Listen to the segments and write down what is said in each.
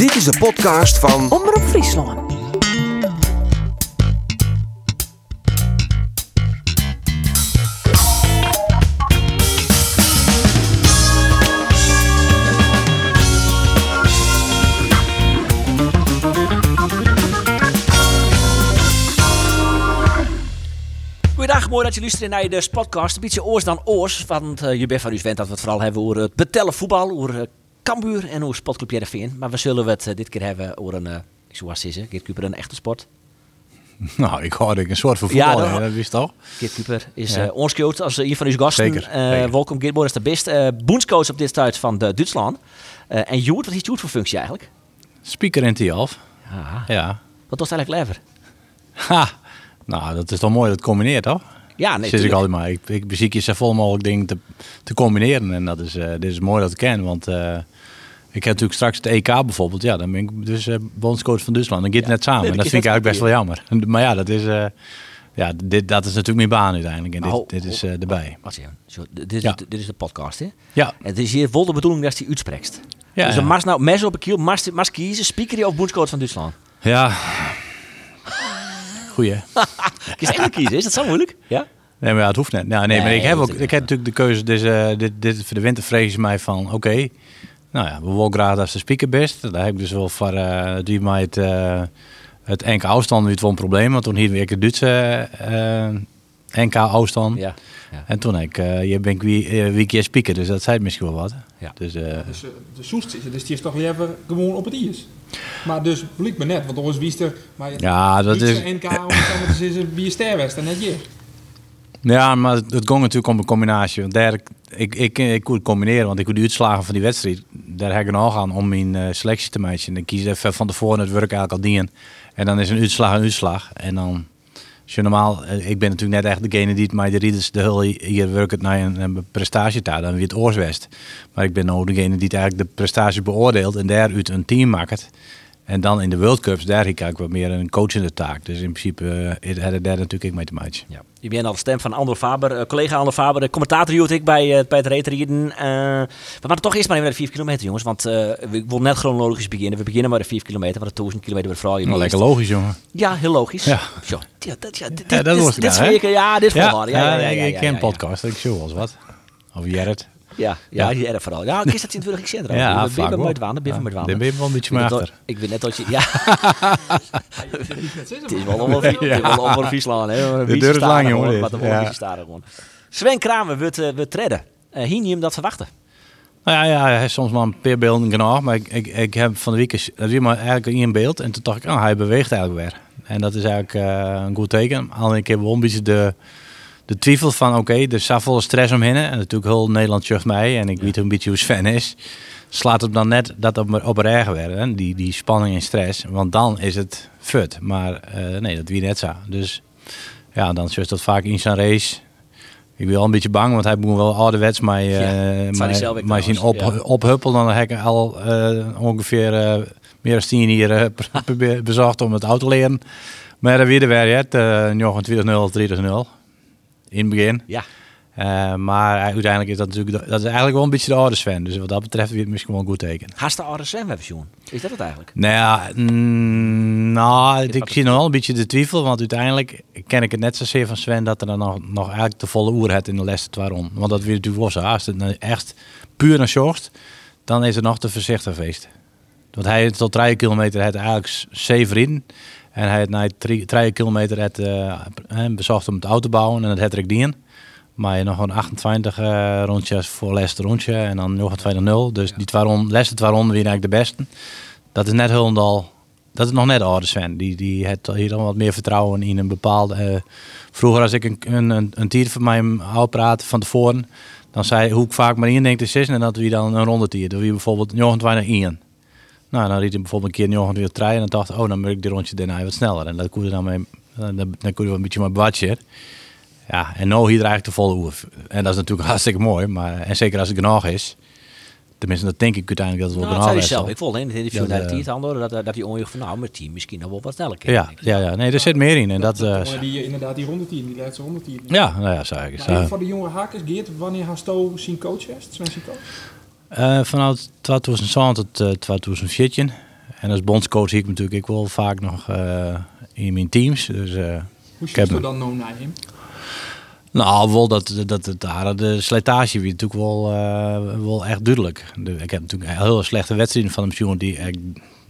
Dit is de podcast van Omroep Friesland. Mooi dat je luistert naar de podcast. Een beetje oors dan oors, want eh, je bent van u gewend dat we het vooral hebben over het betellen voetbal, over uh, Cambuur en over Sportclub Jereveen. Maar we zullen het eh, dit keer hebben over een, uh, ik zou het zeggen, Geert Kuper een echte sport. Nou, ik hoorde een soort van voetbal, Ja, dat- dat wist toch? Geert Kuper is Ja. ja. ons coach als een van uw gasten. Zeker, Eh, zeker. welkom Geert, mooi is de best. Uh, boenscoach op dit tijd van de Duitsland. Eh, en Joert, wat is Joert voor functie eigenlijk? Speaker in Tialf. Ja. Ja. Wat was het eigenlijk lever? Ha! Nou, dat is toch mooi dat het combineert, toch? Ja, nee, Zit ik altijd maar. Ik, ik beziek je zoveel mogelijk dingen te, te combineren. En dat is, eh, dit is mooi dat ik ken, want eh, ik heb natuurlijk straks het EK bijvoorbeeld. Ja, dan ben ik dus bondscoach van Duitsland. Dan gaat het net samen. Nee, en dat dat vind ik eigenlijk best wel jammer. Maar ja, dat is, eh, ja, dit, dat is natuurlijk mijn baan uiteindelijk. En Maar dit, dit is eh, erbij. Wat zeg je? Zo, dit, is, Ja. dit is de podcast, hè? Ja, En het is hier vol de bedoeling dat hij uitspreekt. ja, dus dan nou mes op een kiel, mas kiezen, speaker of bondscoach van Duitsland. ja. Goeie. Kies één kiezen, is dat zo moeilijk? Ja? Nee, maar ja, het hoeft net. Nou, nee, maar Nee, ik heb, ook, ik heb natuurlijk de keuze. Dus, dit, dit, voor de winter vrees mij van, oké, nou ja, we willen graag als de speaker best. Daar heb ik dus wel voor eh die mij het, eh, het NK afstand een probleem. Want toen hier weer de Duitse eh, NK afstand. Ja. ja. En toen heb ik, eh, je ben ik wie, eh, wie keer speaker, dus dat zei misschien wel wat. Ja. Dus, eh, Dus eh, de soest is het, dus die is toch liever gewoon op het ijs. Maar dus blijkt me net, want anders wist er... Maar ja, dat is... NK, het wie is sterwest en net je. Ja, maar het ging natuurlijk om een combinatie. Daar, ik, ik, ik kon combineren, want ik kon de uitslagen van die wedstrijd. Daar heb ik nog aan om mijn eh, selectie te maken. En dan kies ik even van tevoren het werk eigenlijk al dienen. En dan is een uitslag een uitslag. En dan, als je normaal, eh, ik ben natuurlijk net echt degene die het mij de rieders de hele hier werkt naar een, een prestatie daar, dan weer het oorswest. Maar ik ben nou degene die eigenlijk de prestatie beoordeelt en daaruit een team maakt. En dan in de World Cups, daar heb ik wat meer een coachende taak. Dus in principe uh, had ik daar natuurlijk ik mee te maken. Ja. Je bent al de stem van Andor Faber, eh, collega Andor Faber, de commentator hield ik bij, eh, bij het reetrieden. Eh we gaan toch eerst maar even naar de 4 kilometer, jongens. Want ik wil net chronologisch beginnen. We beginnen maar de 4 kilometer, want de 1000 kilometer wordt Nou, lekker logisch, jongen. Ja, heel logisch. Ja. Zo, ja, dat, ja, dit, Ja, dat dit, nou, is ja, dit is Ja, volhouden. Ja, ja, ja, ja, ik ja, ken ja, podcast, ik wel eens wat. Of. Ja, ja, Ja. Ja, is in het. Ja, Ja, wel. Ja, wel. Ja, het is Het wel over het is wel over Friesland. hè. De deur is lang, jongen, Wat dit. een Ja. beetje staren gewoon. Sven Kramer wordt uh, treden. Uh, Hien je hem dat verwachten? Nou ja, ja, hij heeft soms wel een paar beelden genoeg. Maar ik, ik, ik heb van de week dat maar eigenlijk in beeld. En toen dacht ik, oh, hij beweegt eigenlijk weer. En dat is eigenlijk eh, een goed teken. Alleen ik heb wel een beetje de, de twijfel van, oké, er staat volle stress omheen. En natuurlijk heel Nederland zucht mij. En ik weet een beetje hoe Sven is. Slaat hem dan net dat op, op weer. Hè? Die, die spanning en stress. Want dan is het fut. Maar eh, nee, dat wie net zo. Dus ja, dan zucht dat vaak in zijn race. Ik ben wel een beetje bang, want hij begon wel ouderwets mij, Ja, uh, zelf ook mij zien op, trouwens, ophuppelen. Dan heb ik al eh, ongeveer eh, meer dan tien hier eh, bezocht om het auto te leren. Maar dan weer weer het, uh, 29-0, 30-0 in het begin. Ja. Uh, maar uiteindelijk is dat natuurlijk dat is eigenlijk wel een beetje de oude Sven. Dus wat dat betreft weer het misschien wel een goed teken. Haast de oude Sven versioen. Is dat het eigenlijk? Nou ja, mm, nou, ik zie nog wel een beetje de twijfel. Want uiteindelijk ken ik het net zozeer van Sven dat er dan nog, nog eigenlijk de volle oer het in de les waarom. Want dat weer natuurlijk zo. Als het nou echt puur naar zorgt, dan is het nog te voorzichtig feest. Want hij tot 3 kilometer het eigenlijk zeven in. En hij heeft na 3 kilometer het uh, bezocht om het auto te bouwen en het het dien. Maar je nog een 28 uh, rondjes voor laatste rondje en dan nog een 2-0. Dus die twee rond, laatste twee ronden weer eigenlijk de beste. Dat is net Hulendal. Dat is nog net oude Sven. Die, die heeft hier dan wat meer vertrouwen in een bepaalde. Uh, vroeger als ik een, een, een, tier van mij hou praten van tevoren, dan zei hij hoe ik vaak maar in denk te zitten en dat we dan een ronde tier. Dat we bijvoorbeeld 29 in. Nou, dan riep hij bijvoorbeeld een keer 29 trein en dan dacht ik, oh, dan moet ik die rondje daarna wat sneller. En dat kon je dan mee, dan, dan kon je een beetje maar bewatchen. Ja, en nou hier eigenlijk de volle oer. En dat is natuurlijk hartstikke mooi. Maar, en zeker als het genoeg is. Tenminste, dat denk ik uiteindelijk dat het wel Nou, dat genoeg is. zelf. Ik vond in het interview Ja, naar de- het Andor dat, dat hij ongeveer van nou, met team misschien nog wel wat sneller kan. Ja, ja, ja, nee, er zit meer in. En dat, dat, eh, dat die, inderdaad die 110, die laatste 110. ja, nou ja, zou ik Maar voor de jonge hakers, Geert, wanneer hast du zijn coach heeft? Sven zijn coach? Eh, vanuit 2007 tot eh, 2014. En als bondscoach zie ik natuurlijk ik wel vaak nog eh, in mijn teams. Dus, Hoe je hem. dan nou naar hem? nou, wel dat, dat daar de slijtage weer natuurlijk wel, wel echt duidelijk. De, ik heb natuurlijk heel slechte wedstrijden van hem zien die echt,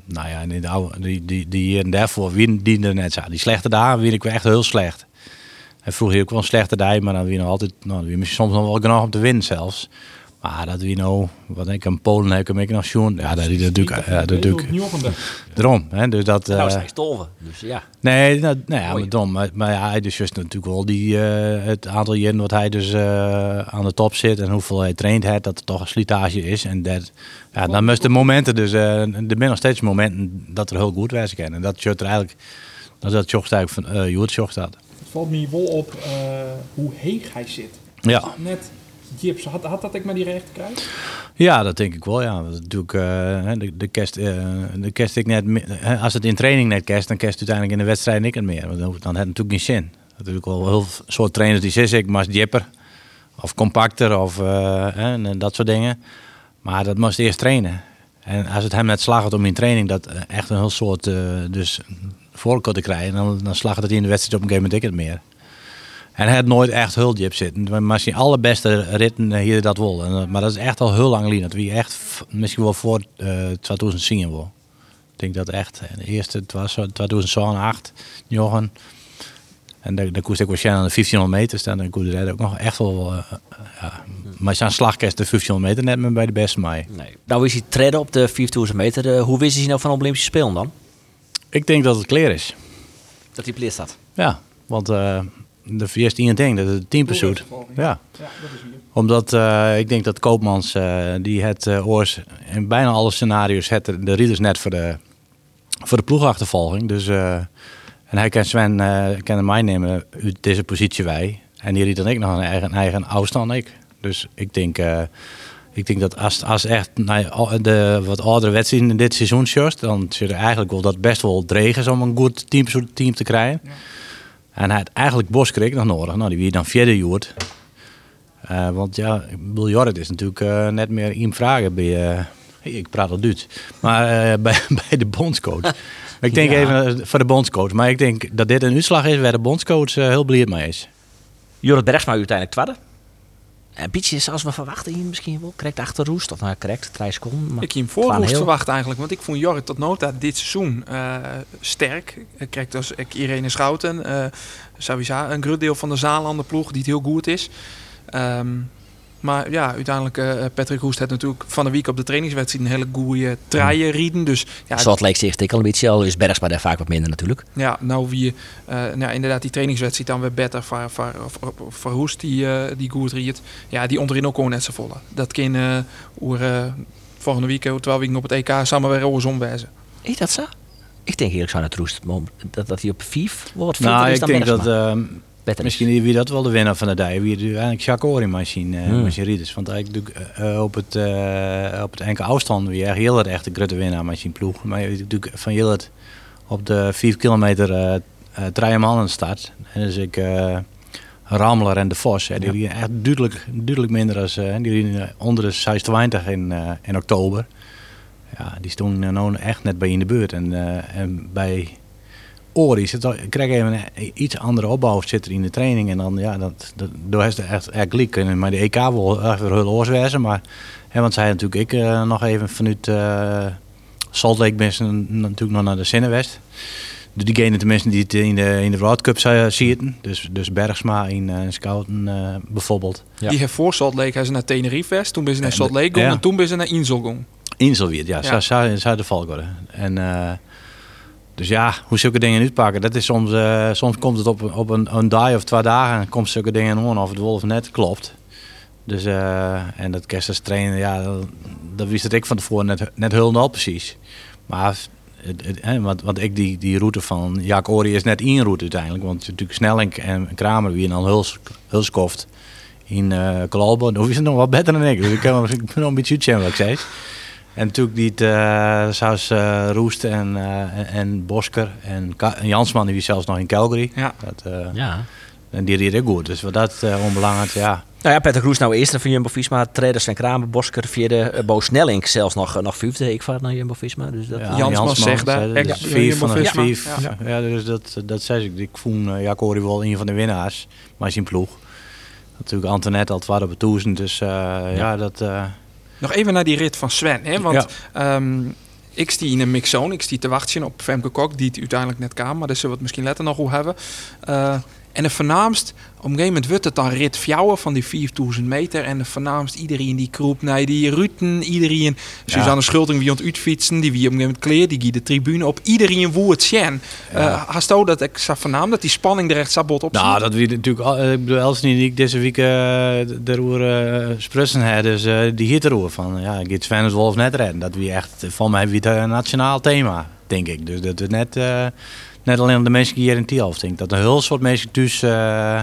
nou ja, in de oude, die, die, die hier en daarvoor win die er net zo. Die slechte dagen win ik wel echt heel slecht. En vroeger ook wel een slechte dag, maar dan win nog altijd, nou, dan win misschien soms nog wel genoeg om te winnen zelfs. Maar dat wie nou, wat denk ik, een Polen heb ik nog zien. Ja, dat is natuurlijk, ja, dat ik erom. Hè, dus dat, Nou, eh, zijn stolven. Dus ja. Nee, nou, nou ja, maar dom. Maar, maar ja, hij dus juist natuurlijk wel die, eh, het aantal jaren wat hij dus eh, aan de top zit en hoeveel hij traint heeft, dat er toch een slijtage is. En dat, ja, dan moesten de momenten, dus eh er zijn nog steeds momenten dat er heel goed wijzen kan. En dat shirt er eigenlijk, dat is dat eigenlijk van uh, Joert jocht dat. Het valt me wel op eh, hoe heeg hij zit. Ja. Net Had, had dat ik met die rechter krijg? Ja, dat denk ik wel. Ja, dat hè, de, de kerst, eh, de ik net, als het in training net kerst, dan kerst uiteindelijk in de wedstrijd niet meer. Dan, dan heeft het natuurlijk geen zin. Natuurlijk wel heel soort trainers die zeggen, ik maar jipper of compacter of eh, en, dat soort dingen. Maar dat moest eerst trainen. En als het hem net slaagt om in training dat echt een heel soort dus voorkort te krijgen, dan, dan slaagt het in de wedstrijd op een gegeven moment meer. En hij had nooit echt hulpjip zitten. Maar misschien allerbeste ritten eh, hier dat wel. En, eh, maar dat is echt al heel lang geleden. Dat wie echt misschien wel voor eh 2010 wel. Ik denk dat echt. eh, De eerste, het was zo 2008, Johan. En daar koest ik waarschijnlijk aan de 1500 meter staan. Dan koest hij ook nog echt wel. ja. Maar zijn slagkerst de 1500 meter net meer bij de beste mij. Nee. Nou is hij treden op de 4000 meter. Hoe wist hij nou van Olympische Spelen dan? Ik denk dat het clear is. Dat hij pleert staat. Ja, want de eerste één ding dat het team pursuit. Ja. Ja, dat is hier. Omdat eh, ik denk dat Koopmans, eh, die het eh, oors in bijna alle scenario's het de, de rieders net voor de, voor de ploegachtervolging. Dus, en hij kan Sven kan mij nemen uit deze positie wij. En die riet dan ik nog een eigen, eigen afstand ik. Dus ik denk, ik denk dat als, als echt nou, ja, de wat oudere wedstrijden in dit seizoen short, dan zit er eigenlijk wel dat best wel dreig is om een goed team, team te krijgen. En hij had eigenlijk Bos kreeg nog nodig. Nou, die wie dan vierde joert. Eh, want ja, Jorrit is natuurlijk eh, net meer in vragen bij. eh, ik praat al Duits. Maar bij, bij de bondscoach. Maar ik denk Ja. even voor de bondscoach. Maar ik denk dat dit een uitslag is waar de bondscoach heel blij mee is. Jorrit Bergsma uiteindelijk tweede. Een beetje zoals we verwachten hier misschien wel. Correct achter Roest. Of nou correct, drie seconden. maar Ik hem heel- verwacht eigenlijk, want ik vond Jorrit tot nota dit seizoen eh, sterk. Ik kreeg dus ik Irene Schouten, eh sowieso een groot deel van de Zaalanden ploeg die het heel goed is. Ehm, maar ja, uiteindelijk eh Patrick Hoest had natuurlijk van de week op de trainingswedstrijd een hele goede traaien rieden. Dus ja, Salt Lake zegt ik al een beetje. Al is Bergsma daar vaak wat minder natuurlijk. ja, nou wie eh, nou, inderdaad die trainingswedstrijd dan weer beter voor, voor, voor, voor Hoest die, eh, die goed riet. Ja, die onderin ook gewoon net zo volle. Dat kan eh oer, eh, volgende week, terwijl we op het EK samen weer overzom wijzen. Is dat zo? Ik denk eerlijk zo naar Roest. Dat, dat hij op 5 wordt Nou, ik denk dat Is. misschien wie dat wel de winnaar van de dag. Wie eigenlijk Jacques Ori machine, eh Hmm. machine rieders. Want eigenlijk eh, op het uh, op het enkele afstand wie echt heel echt de grote winnaar machine ploeg. Maar natuurlijk van heel het op de 4 kilometer eh uh, drie mannen start. En dus ik eh Ramler en de Vos. Hè, die ja. echt duidelijk, duidelijk minder als uh, die onder de 26 in, uh, in oktober. Ja, die stonden nou echt net bij in de beurt. En, uh, en bij Al, krijg even een iets andere opbouw zit er in de training. En dan, ja, dat, dat, door is het echt, echt liek. Maar de EK wil echt weer heel oorwezen. Maar, hè, want zij natuurlijk ik uh, nog even vanuit uh, Salt Lake ben natuurlijk nog naar de Zinnenwest. Dus diegene tenminste die het in de, in de World Cup zitten. Dus, dus Bergsma in uh, Scouten uh, bijvoorbeeld. Ja. Die heeft voor Salt Lake hij is naar Tenerife West. Toen ben ze naar Salt Lake gegaan. Ja. En toen ben ze naar Insel gegaan. Insel weer, ja. ja. Zou de volgorde. En... Dus ja, hoe zulke dingen uitpakken, dat is soms, uh, soms komt het op, op een, een dag of twee dagen en komt zulke dingen aan of het wolf net klopt. Dus, uh, en dat kerstens trainen, ja, dat, wist ik van tevoren net, net al precies. Maar, het, hè, want, ik die, die route van Jaak Ori is net één route uiteindelijk, want natuurlijk Snelling en Kramer wie dan heel, heel skoft in uh, Kalbo, dan is het nog wat beter dan ik. Dus ik, kan, ben nog een beetje uitzien wat zei. En natuurlijk die uh, zoals uh, Roest en, uh, en Bosker en, Ka en Jansman, die was zelfs nog in Calgary. Ja. Dat, ja. En die rieden goed. Dus wat dat onbelangrijk, ja. Nou ja, Peter Kroes nou eerste van Jumbo-Visma. Trader Sven Kramer, Bosker vierde. eh, Bo Snelling zelfs nog, eh, nog vijfde. Ik vaart naar Jumbo-Visma. Dus dat, Ja, Jansman zegt daar, vijf van de Jumbo-Visma. vijf. Ja. Ja. dus dat, dat zei ik. Ik vond uh, ja, Corrie wel een van de winnaars. Maar zijn ploeg. Natuurlijk Antoinette al twaalf op toezen. Dus eh, ja. dat... Nog even naar die rit van Sven. Hè? Want Ja. ehm, ik zie in een mixzone. Ik zie te wachten op Femke Kok, die het uiteindelijk net kwam. Maar daar zullen we het misschien later nog hoe hebben. Eh, en de voornaamst, op een gegeven moment wordt het dan rit fjouwen van die 4000 meter. En de voornaamst iedereen die kroep naar die Ruten. Iedereen, Suzanne Schulting wie ont uitfietsen. Die wie op een gegeven moment kleert, die gie de tribune op. Iedereen woe het zien. Ja. Hast du dat ik zag voornaam dat die spanning er echt sabot op Nou, dat wie natuurlijk. eh, Ik bedoel, Elsnie die ik deze week uh, erover uh, sprussen had, dus uh, die hiet erover van ja, gaat Sven het Wolf net redden. Dat wie echt van mij wie een nationaal thema, denk ik. Dus dat het net, uh, net alleen de mensen die hier in Tielf denk dat een heel soort mensen thuis uh,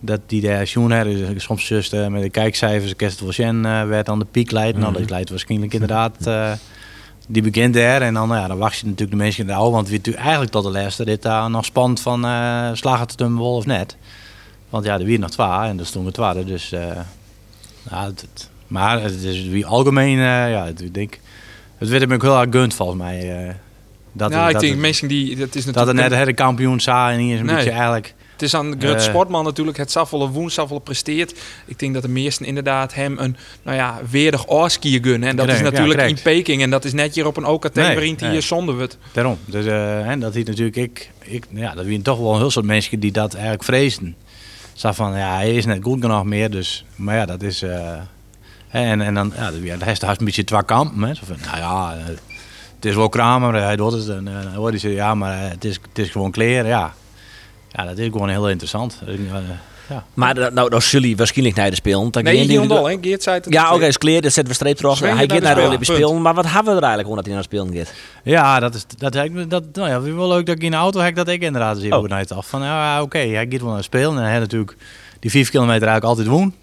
dat die daar schoen hebben, soms just uh, met de kijkcijfers, kerst Sjen uh, werd aan de piek leidt. Mm -hmm. Nou, dat leidt waarschijnlijk inderdaad. Uh, die begint er en dan, nou ja, dan wacht je natuurlijk de mensen in de oude. Want we natuurlijk eigenlijk tot de laatste dit daar nog spannend van uh, slagen het hem wel of net. Want ja, er weer nog twee en er stonden twaalf. Dus ja, het, het, maar het is wie algemeen, ja, het, ik denk, het werd hem ook heel erg gunt volgens mij. Dat, ja, ik dat denk het, mensen die, dat is natuurlijk... Dat er net de kampioen sa en hier is een nee. beetje eigenlijk... Het is aan Grut uh, Sportman natuurlijk het Safvolle woens, presteert. Ik denk dat de meesten inderdaad hem een nou ja, weerdig oorskier gunnen. En dat is natuurlijk ja, in Peking. En dat is net hier op een OKT nee, hij nee. zonder wordt. Daarom. Dus, uh, en dat hij natuurlijk, ik, ik, ja, dat wie toch wel een heel soort mensen die dat eigenlijk vreesden. Zag van, ja, hij is net goed genoeg meer. Dus, maar ja, dat is... Uh, en, en dan, ja, hij heeft een beetje twee kampen. Hè. Zo van, nou ja, het is wel Kramer, hij doet het. En dan hoorde hij ja, maar het is, het is gewoon kleren, ja. Ja, dat is gewoon heel interessant. Uh, ja. Maar nou, nou jullie waarschijnlijk naar de spelen. Dan nee, niet ondol, hè? Geert zei het. Ja, oké, okay, is clear. Dat zetten we streep terug. Hij gaat naar de Olympische Spelen. Maar wat hebben we er eigenlijk omdat hij naar de Spelen gaat? Ja, dat is dat, dat, dat nou ja, wel leuk dat ik in de auto heb dat ik inderdaad zie oh. naar af. Van ja, oké, okay, hij gaat wel naar de Spelen. En hij natuurlijk die 5 kilometer eigenlijk altijd woon.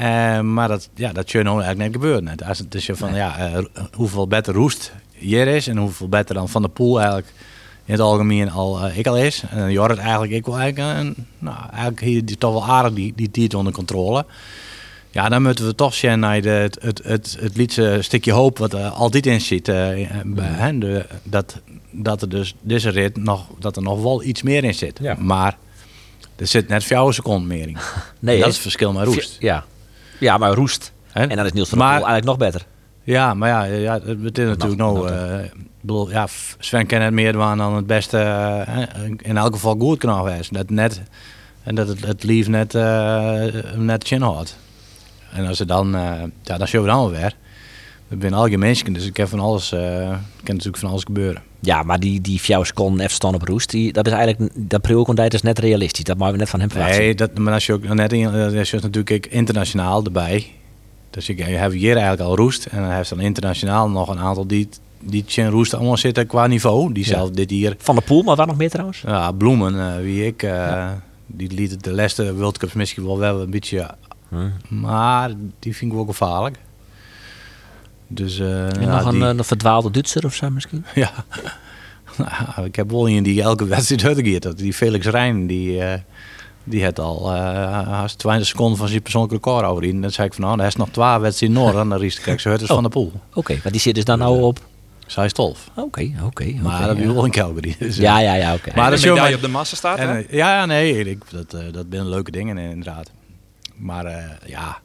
Uh, maar dat, ja, dat je nou eigenlijk net gebeurt. Net. Als het is je van, nee. ja, uh, hoeveel beter roest hier is en hoeveel beter dan Van de Poel eigenlijk in het algemeen al uh, ik al is. En Jorrit eigenlijk ik wel eigenlijk, een, nou, eigenlijk hier die toch wel aardig die, die diert onder controle. Ja, dan moeten we toch zien naar de, het, het, het, het liedje stukje hoop wat er altijd in zit. Uh, bij hen, de, dat, dat er dus deze rit nog, dat er nog wel iets meer in zit. Ja. Maar er zit net 4 seconden meer in. nee, dat is het verschil met roest. Ja, ja maar roest. He? En dan is Niels van der Poel eigenlijk nog beter. Ja, maar ja, ja het betekent natuurlijk nou... Bedoel, ja, Sven kent het meer dan het beste, uh, in elk geval goed kan. Dat net, en dat het, het lief net, uh, net chin houdt. En als ze dan, ja, dan show we dan weer. Ik ben algemeen mensen, dus ik heb van alles, uh, kan natuurlijk van alles gebeuren. Ja, maar die, die fjouw seconden even staan op roest, die, dat is eigenlijk, dat prioriteit is net realistisch. Dat mogen we net van hem verwachten. Nee, dat, maar als je ook net, in, als je natuurlijk internationaal erbij. Dus je, je hebt hier eigenlijk al roest en dan heeft dan internationaal nog een aantal die die Roest allemaal zitten qua niveau. Die zelf ja. dit hier. Van de Poel, maar waar nog meer trouwens? Ja, Bloemen, uh, wie ik. Uh, ja. Die liet de laatste World Cups misschien wel wel een beetje. Hmm. Maar die vind ik wel gevaarlijk. Dus, uh, en nog een, die... een verdwaalde Duitser of zo misschien? ja. nou, ik heb wel die elke wedstrijd uitgeeft. Die Felix Rijn, die, die had al uh, 20 seconden van zijn persoonlijke record over in. Dan zei ik van nou, hij is nog twee wedstrijden in Noord. En dan is kijk ze oh. van de Poel. Oké, okay, maar die zit dus dan nou op? Zij stolf. Oké, okay, oké. Okay, maar dat je wel in Calgary. Dus, ja, ja, ja, oké. Maar de medaille op de massa staat, en, hè? Ja, nee, ik, dat, uh, dat zijn leuke dingen inderdaad. Maar uh, ja,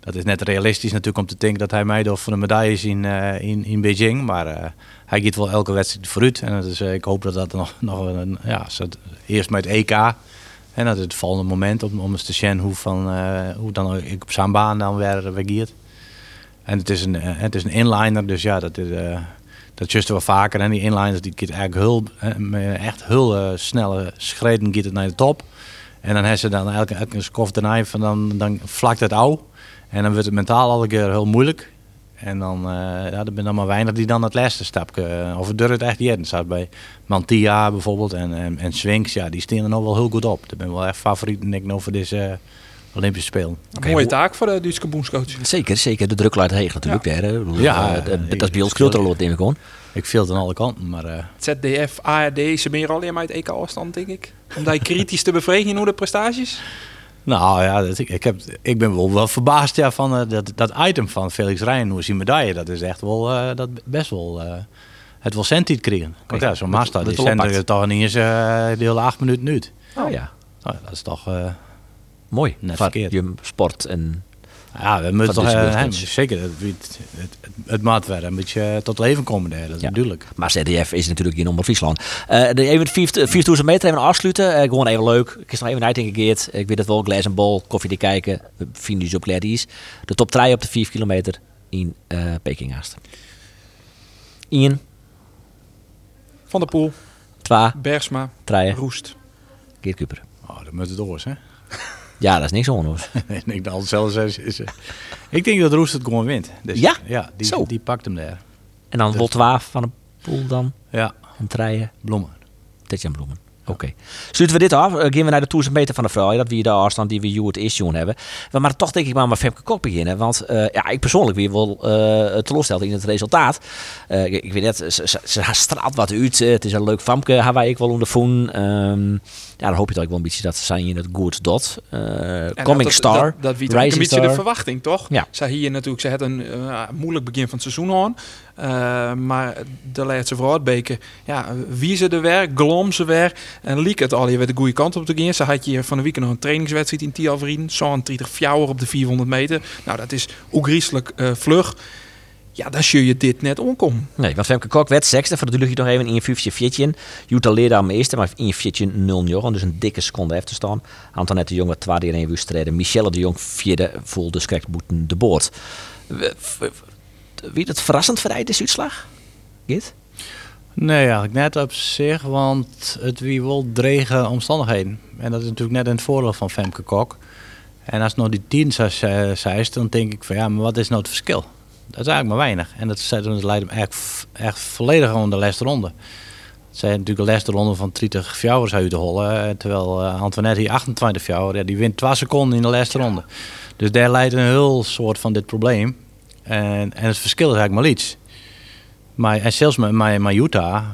dat is net realistisch natuurlijk om te denken dat hij meedoet voor de medailles in, uh, in, in Beijing. Maar hij gaat wel elke wedstrijd vooruit. En dus, ik hoop dat dat nog, nog een, ja, eerst met het EK... En dat het volgende moment om, om eens te zien hoe, van, hoe dan ik op zijn baan dan weer reageert. En het is een, het is een inliner, dus ja, dat is dat juist wel vaker. En die inliners die gaat eigenlijk heel, echt heel uh, snelle schreden het naar de top. En dan hebben ze dan elke, elke van dan, dan vlakt het ouw. En dan wordt het mentaal elke keer heel moeilijk. En dan, uh, ja, er zijn dan maar weinig die dan het laatste stapje, of het durft het echt niet. staat bij Mantia bijvoorbeeld en, en, en Swinks, ja, die staan er nog wel heel goed op. Dat ben wel echt favoriet denk ik nog voor deze uh, Olympische Spelen. Okay, mooie taak voor de Duitse boenscoach. Zeker, zeker. De druk laat heen natuurlijk ja. Ja, uh, dat is bij ons groter neem ik gewoon. Ik viel het aan alle kanten, maar... Uh... ZDF, ARD, ze meer alleen maar uit EK-afstand, denk ik. Om daar kritisch te bevredigen hoe de prestaties? Nou ja, dat, ik, ik, heb, ik ben wel, wel verbaasd ja, van eh, dat, dat item van Felix Rijn, hoe is die medaille? Dat is echt wel, eh, dat best wel, eh, het wel centiet kregen. Want ja, zo'n Mazda, met die toch niet eens eh de hele acht minuten uit. Oh ja, Nou, dat is toch, eh, mooi. Net verkeerd. Je sport en ja, we moeten toch, eh, zeker, het, het, het, het, het maat weer een beetje eh, tot leven komen daar, dat is Ja. natuurlijk. Maar ZDF is natuurlijk hier onder Friesland. Eh de even 4000 meter even afsluiten. Gewoon even leuk. Ik is nog even uitdenken, Geert. Ik weet het wel, Glass en Bol, koffie te kijken. We vinden dus op Gladys. De top 3 op de 4 kilometer in eh Peking haast. Ian, Van der Poel, 2, Bergsma, 3, Roest. Geert Kuper. Oh, dat moet het door, hè? Ja, dat is niks. En ik zelfs, is, is, ik denk dat Roest het gewoon wint. Dus, Ja? Ja, die, Zo. die pakt hem daar. En dan Dus- 12 van de Poel dan. Ja, En Treien. bloemen. Tetjan Bloemen. Oké. Sluiten we dit af, eh, gaan we naar de 1000 meter van de vrouw. Dat we de afstand die we eerst doen hebben. We maar toch denk ik maar met Femke Kok beginnen. Want eh, ja, ik persoonlijk weer wel eh teleursteld in het resultaat. Eh, ik, ik weet net, ze, ze, ze straalt wat uit. Eh, het is een leuk famke, haar waar ik wel onder voen. Ehm, ja, dan hoop je toch wel een beetje dat ze in het goed dot. Eh Coming dat, Star. Dat, dat wie ook een beetje de verwachting, toch? Ja. Zij hier natuurlijk, ze had een eh, moeilijk begin van het seizoen aan. Eh, maar de laatste vooruitbeken, ja, wie ze er weer, glom ze weer. En liek het al je weer de goede kant op te gaan. Ze had hier van de weekend nog een trainingswedstrijd in Tialverien. Zo'n 30 fjouwer op de 400 meter. Nou, dat is ook eh, vlug. Ja, dan zul je dit net omkomen. Nee, want Femke Kok werd sexte. Voor de lucht nog even in je 5 fjitje. Jutta Leerdam eerste, maar in je fjitje 0 jongen. Dus een dikke seconde even te staan. Antoinette de Jong wat tweede in één wedstrijd. Michelle de Jong vierde voelde dus correct moeten de boord. Wie het verrassend voor de uitslag? Git? Nee, eigenlijk net op zich, want het wie wel dregen omstandigheden. En dat is natuurlijk net in het voordeel van Femke Kok. En als het nog die tien zou ze- zijn, dan denk ik van ja, maar wat is nou het verschil? Dat is eigenlijk maar weinig. En dat dat leidt hem echt, echt volledig aan de laatste ronde. Het zijn natuurlijk de laatste ronde van 30 fjouwers uit te hollen. eh, Terwijl eh, Antoinette hier 28 fjouwer, ja, die wint 2 seconden in de laatste ronde. Dus daar leidt een heel soort van dit probleem. En, en het verschil is eigenlijk maar iets. Maar en zelfs met, met Utah,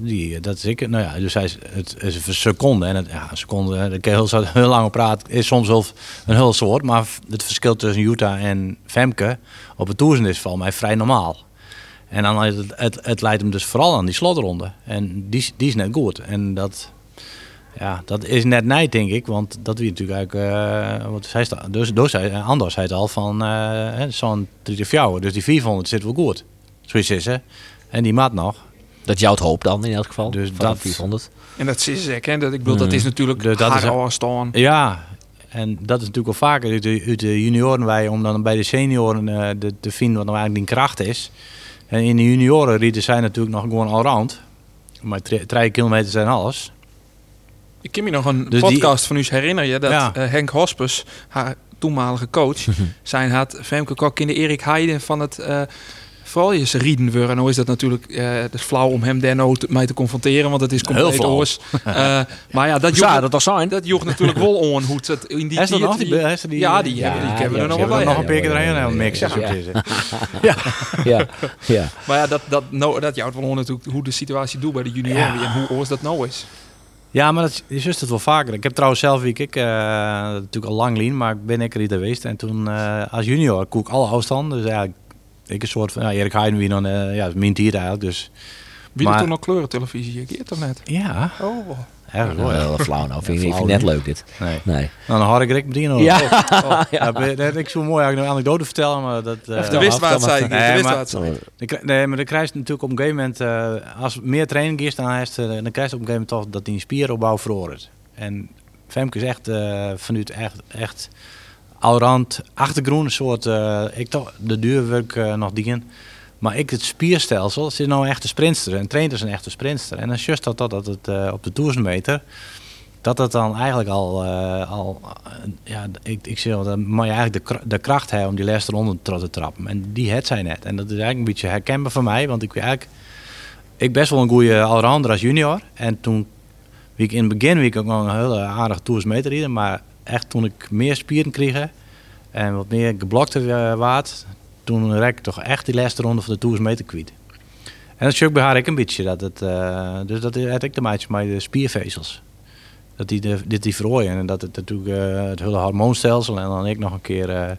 die, dat is ik, nou ja, dus hij is, het is een seconde. En het, ja, een seconde, daar kun je heel, heel lang op praten, is soms wel een heel soort. Maar het verschil tussen Utah en Femke op het toerzen is voor mij vrij normaal. En dan het, het, het leidt hem dus vooral aan die slotronde. En die, die is net goed. En dat, ja, dat is net nijd, denk ik. Want dat wie natuurlijk eigenlijk... eh wat zij sta, dus, dus zei, Anders zei het al van eh, hè, zo'n 30 fjouwer. Dus die 400 zit wel goed. Zoiets is hè. En die maat nog. Dat jouw het hoop dan in elk geval. Dus van dat- de 400. En dat is ik, hè. Dat, ik bedoel, dat is natuurlijk Dus dat haar is-. Ja, en dat is natuurlijk wel vaker uit de, uit de junioren wij om dan bij de senioren eh, de, te vinden wat nou eigenlijk die kracht is. En in de junioren rieden zij natuurlijk nog gewoon allround. Maar drie drie kilometer zijn alles. Ik kan me nog een Dus die- podcast van u herinneren dat Ja. eh, Henk Hospes, haar toenmalige coach, zijn had Femke Kok in de Erik Heide van het uh, Vroljes rieden worden. Nou is dat natuurlijk eh dat is flauw om hem daar nou te- mee te confronteren, want het is compleet oors. Eh, maar ja, dat Zou joeg, dat toch zijn? dat joeg natuurlijk wel on hoe het in die Is dat tijd- nog? Die, is dat die, ja, die, Ja, hebben, die die hebben we er nog wel bij. nog een paar keer erheen aan ja, mixen. ja. ja, ja. Maar ja, dat, dat, nou, dat jouwt wel on natuurlijk hoe de situatie doet bij de junioren Ja. en hoe oors dat nou is. Ja, maar dat is juist het wel vaker. Ik heb trouwens zelf, wie ik, eh, natuurlijk al lang lien, maar ik ben ik er niet geweest. En toen eh, als junior koek ik alle afstanden. Dus eigenlijk, ik een soort van, ja, Erik Heiden wie dan, eh ja, mint hier eigenlijk. Dus Wie Maar- toen nog kleurentelevisie? Ik eet toch net? ja, Oh, erg ja. heel flauw nou. Vind, ik- Ja, net leuk dit. Nee. Nee. Nou, dan had ik direct meteen nog. Ja. Oh, ja. ben- dat- ik zo mooi eigenlijk een anekdote vertellen, maar dat... eh, de wist waar het. Nee, maar- Nee, maar dan krijg je natuurlijk op een gegeven moment, eh, als meer training is, dan, heeft, dan krijg je op een gegeven moment toch dat die spieropbouw verhoort. En Femke is echt eh, vanuit echt, echt allround achtergroen, een soort, eh, ik toch de duurwerk nog dingen. Maar ik het spierstelsel, is nou een echte sprinter en traint is een echte sprinter. En dan is juist dat, dat, het eh, op de toersmeter, dat dat dan eigenlijk al, eh, al eh, ja, ik, ik zeg wel, dan je eigenlijk de, de kracht hebben om die laatste ronde te trappen. En die het zij net. En dat is eigenlijk een beetje herkenbaar voor mij, want ik eigenlijk, ik best wel een goede allrounder als junior. En toen, ik in het begin, wie ik ook nog een hele aardige rijden, maar echt toen ik meer spieren kreeg en wat meer geblokte waard, toen rek ik toch echt die laatste ronde van de tours meter kwijt. En dat ook bij haar ik een beetje. Dat het, eh, dus dat had ik de maatje met de spiervezels. dat die, dit die verrooien. En dat het natuurlijk eh, het hele hormoonstelsel en dan ik nog een keer... eh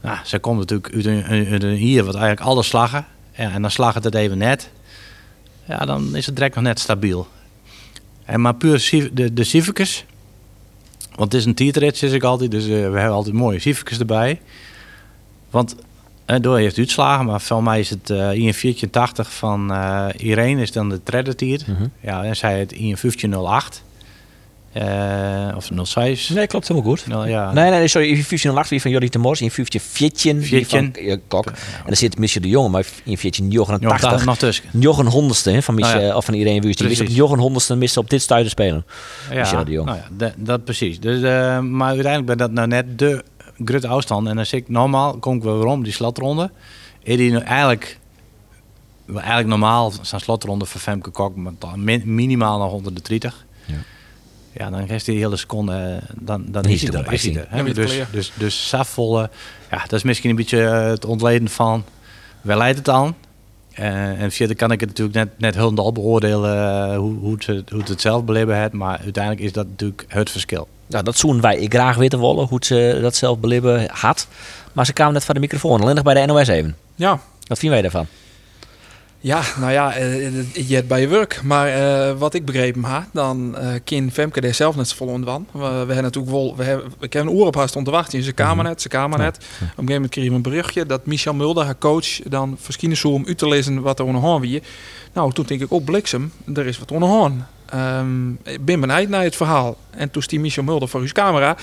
nou, ze komt natuurlijk uit een, hier wat eigenlijk alles slagen. Ja, en dan slag het even net. Ja, dan is het direct nog net stabiel. En maar puur de, de. Want het is een tietrit, zeg ik altijd. Dus we hebben altijd mooie civicus erbij. Want door heeft uitslagen, maar van mij is het eh in 1480 van eh, Irene is dan de treddertier. Mhm. Ja, en zij het in 1508. Eh of 06. Nee, klopt helemaal goed. Nou, ja. Nee, nee, sorry. In 1508 wie van Jordi de Mors. In 1514 wie van eh, Kok. En dan zit Michel de Jonge, maar in 1489. Nog, nog tussen. Jochen honderdste hè, van, Michel, Oh ja. of van Irene Wust. Die wist op. Jochen honderdste miste op dit stuiten spelen. Michel de Jong. Nou ja, dat, dat precies. Dus, eh, maar uiteindelijk ben dat nou net de grote afstand. En dan zie ik normaal, kom ik wel weer om, die slotronde. Is die nu eigenlijk, eigenlijk normaal zijn slotronde voor Femke Kok, min- minimaal nog onder de 30. Ja. Ja, dan rest die hele seconde, eh, dan, dan Is is hij er, is Is hij er Dus, dus, dus safvolle, ja, dat is misschien een beetje eh, het ontleden van, waar leidt het aan? Eh, en verder kan ik het natuurlijk net, net helemaal beoordelen hoe, hoe, het, hoe het het zelf beleven heeft. Maar uiteindelijk is dat natuurlijk het verschil. Nou, dat zoen wij ik graag weten willen, hoe ze dat zelf beleven had. Maar ze kwamen net van de microfoon, alleen nog bij de NOS even. Ja, Wat vinden wij daarvan? Ja, nou ja, eh, je hebt bij je werk. Maar eh, wat ik begrepen heb, dan eh kind Femke daar zelf net zo vol ontwan. We, we hebben natuurlijk wel, we hebben, ik heb een oer op haar stond te wachten in zijn kamernet, zijn kamernet. Op een gegeven moment kreeg ik een berichtje dat Michel Mulder, haar coach, dan verschijnen zou om uit te lezen wat er onderhaan wie. Nou, toen denk ik ook bliksem, er is wat onderhaan. Ehm ik ben benijd naar het verhaal. En toen stiet Michel Mulder voor uw camera.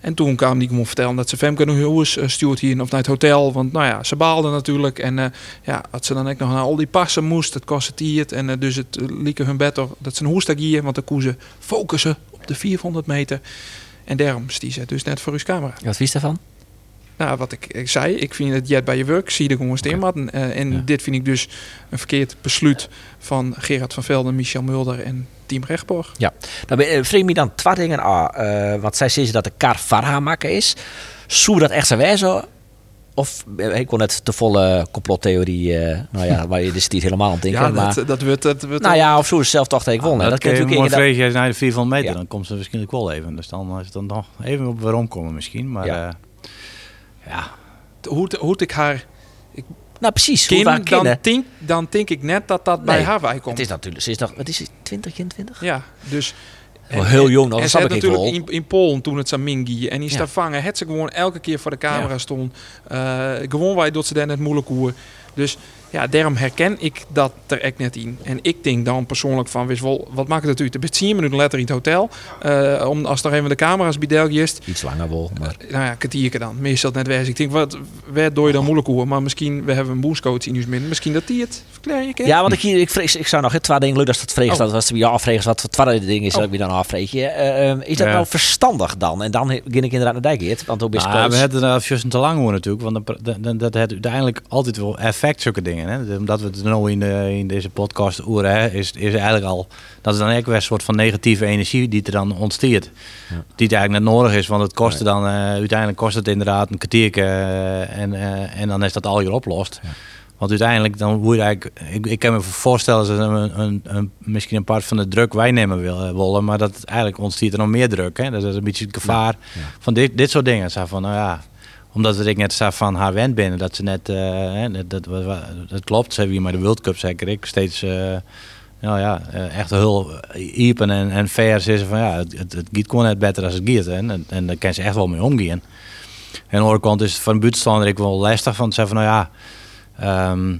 En toen kwam gewoon vertellen dat ze Femke eens eh, stuurt hier of naar het hotel. Want nou ja, ze baalde natuurlijk. En eh, ja, als ze dan ook nog naar al die passen moest, het kostte het. En eh, dus het uh, lieke hun beter dat ze een hoest hier, want dan koen ze focussen op de 400 meter. En daarom stie ze dus net voor uw camera. Wat vies daarvan? Nou, wat ik, ik zei, ik vind het jet bij je werk, zie je er gewoon steen Eh, en Ja. dit vind ik dus een verkeerd besluit van Gerard van Velden, Michel Mulder en Team Rechtborg. Nou, ben- eh, vreemd me dan twee dingen aan. Eh, want zij zeggen dat de kar Farha maken is. Zou dat echt zo wijzen? Of ik kon net de volle complottheorie, eh, nou ja, waar je dus niet helemaal aan het denken. Ja, maar, dat, dat wordt... Dat wordt nou ja, of zo is zelf toch tegen wonnen. dat dat kan kun je natuurlijk mooi in je naar de 400 meter, Ja. dan komt ze waarschijnlijk wel even. Dus dan is het dan nog even op waarom komen misschien. Maar Ja. ja, ja hoe, het- hoe het ik haar Nou precies, hoe ken, waar dan denk, dan denk ik net dat dat bij haar bij Het komt. is natuurlijk, ze is nog, wat is het, 20, 21? Ja, dus... Heel jong, nog, en dat snap had ik natuurlijk in, in Polen toen het Samingi en die Ja. staat vangen. Het ze gewoon elke keer voor de camera stond. Eh, gewoon wij doet ze daar net moeilijk hoe. Dus ja, daarom herken ik dat er echt net in. En ik denk dan persoonlijk van, wist wel, wat maakt het uit? Je bent 10 minuten later in het hotel. Eh, om, als er even de camera's bij Delgi is. Iets langer wel, maar... Nou ja, kwartiertje dan. Meestal net wijs. Ik denk, wat, waar doe je dan moeilijk hoe? Maar misschien, we hebben een boostcoach in ons midden. Misschien dat die het verklaar je. Ja, want ik, ik, vrees, ik zou nog het twee dingen leuk als dat vrees. Oh. Dat was te ja, afvrees wat het tweede ding is, Oh. dat ik me dan afvreeg. je. Eh, eh, is dat Ja. nou verstandig dan? En dan begin ik inderdaad naar Dijkheert, want ook best Nou, we hebben er even te lang over natuurlijk, want dan- dat heeft uiteindelijk altijd wel effect, zulke dingen. Hè? Omdat we het nou in, de, in deze podcast oeren, hè, is, is eigenlijk al, dat is dan ook weer een soort van negatieve energie die er dan ontsteert. Ja. Die het eigenlijk net nodig is, want het kostte dan, eh, uiteindelijk kost het inderdaad een kwartiertje eh, en, eh, en dan is dat al hier oplost. Ja. Want uiteindelijk, dan moet je eigenlijk, ik, ik kan me voorstellen dat een, een, een, misschien een part van de druk wij nemen wil, willen, maar dat eigenlijk ontstiert er nog meer druk. Hè? Dat is een beetje het gevaar Ja. van dit, dit soort dingen. Zo van, nou ja, omdat ik net zei van haar wend binnen, dat ze net, hè, dat, dat, dat, dat klopt, ze hebben hier maar de World Cup zeker ik steeds, eh, nou ja, eh, echt heel iepen en, en fair is van ja, het, het, het gewoon net beter als het gaat. En, en daar kan ze echt wel mee omgaan. En aan de andere kant is van buitenstaander ik wel lastig van te zeggen van nou ja, ehm,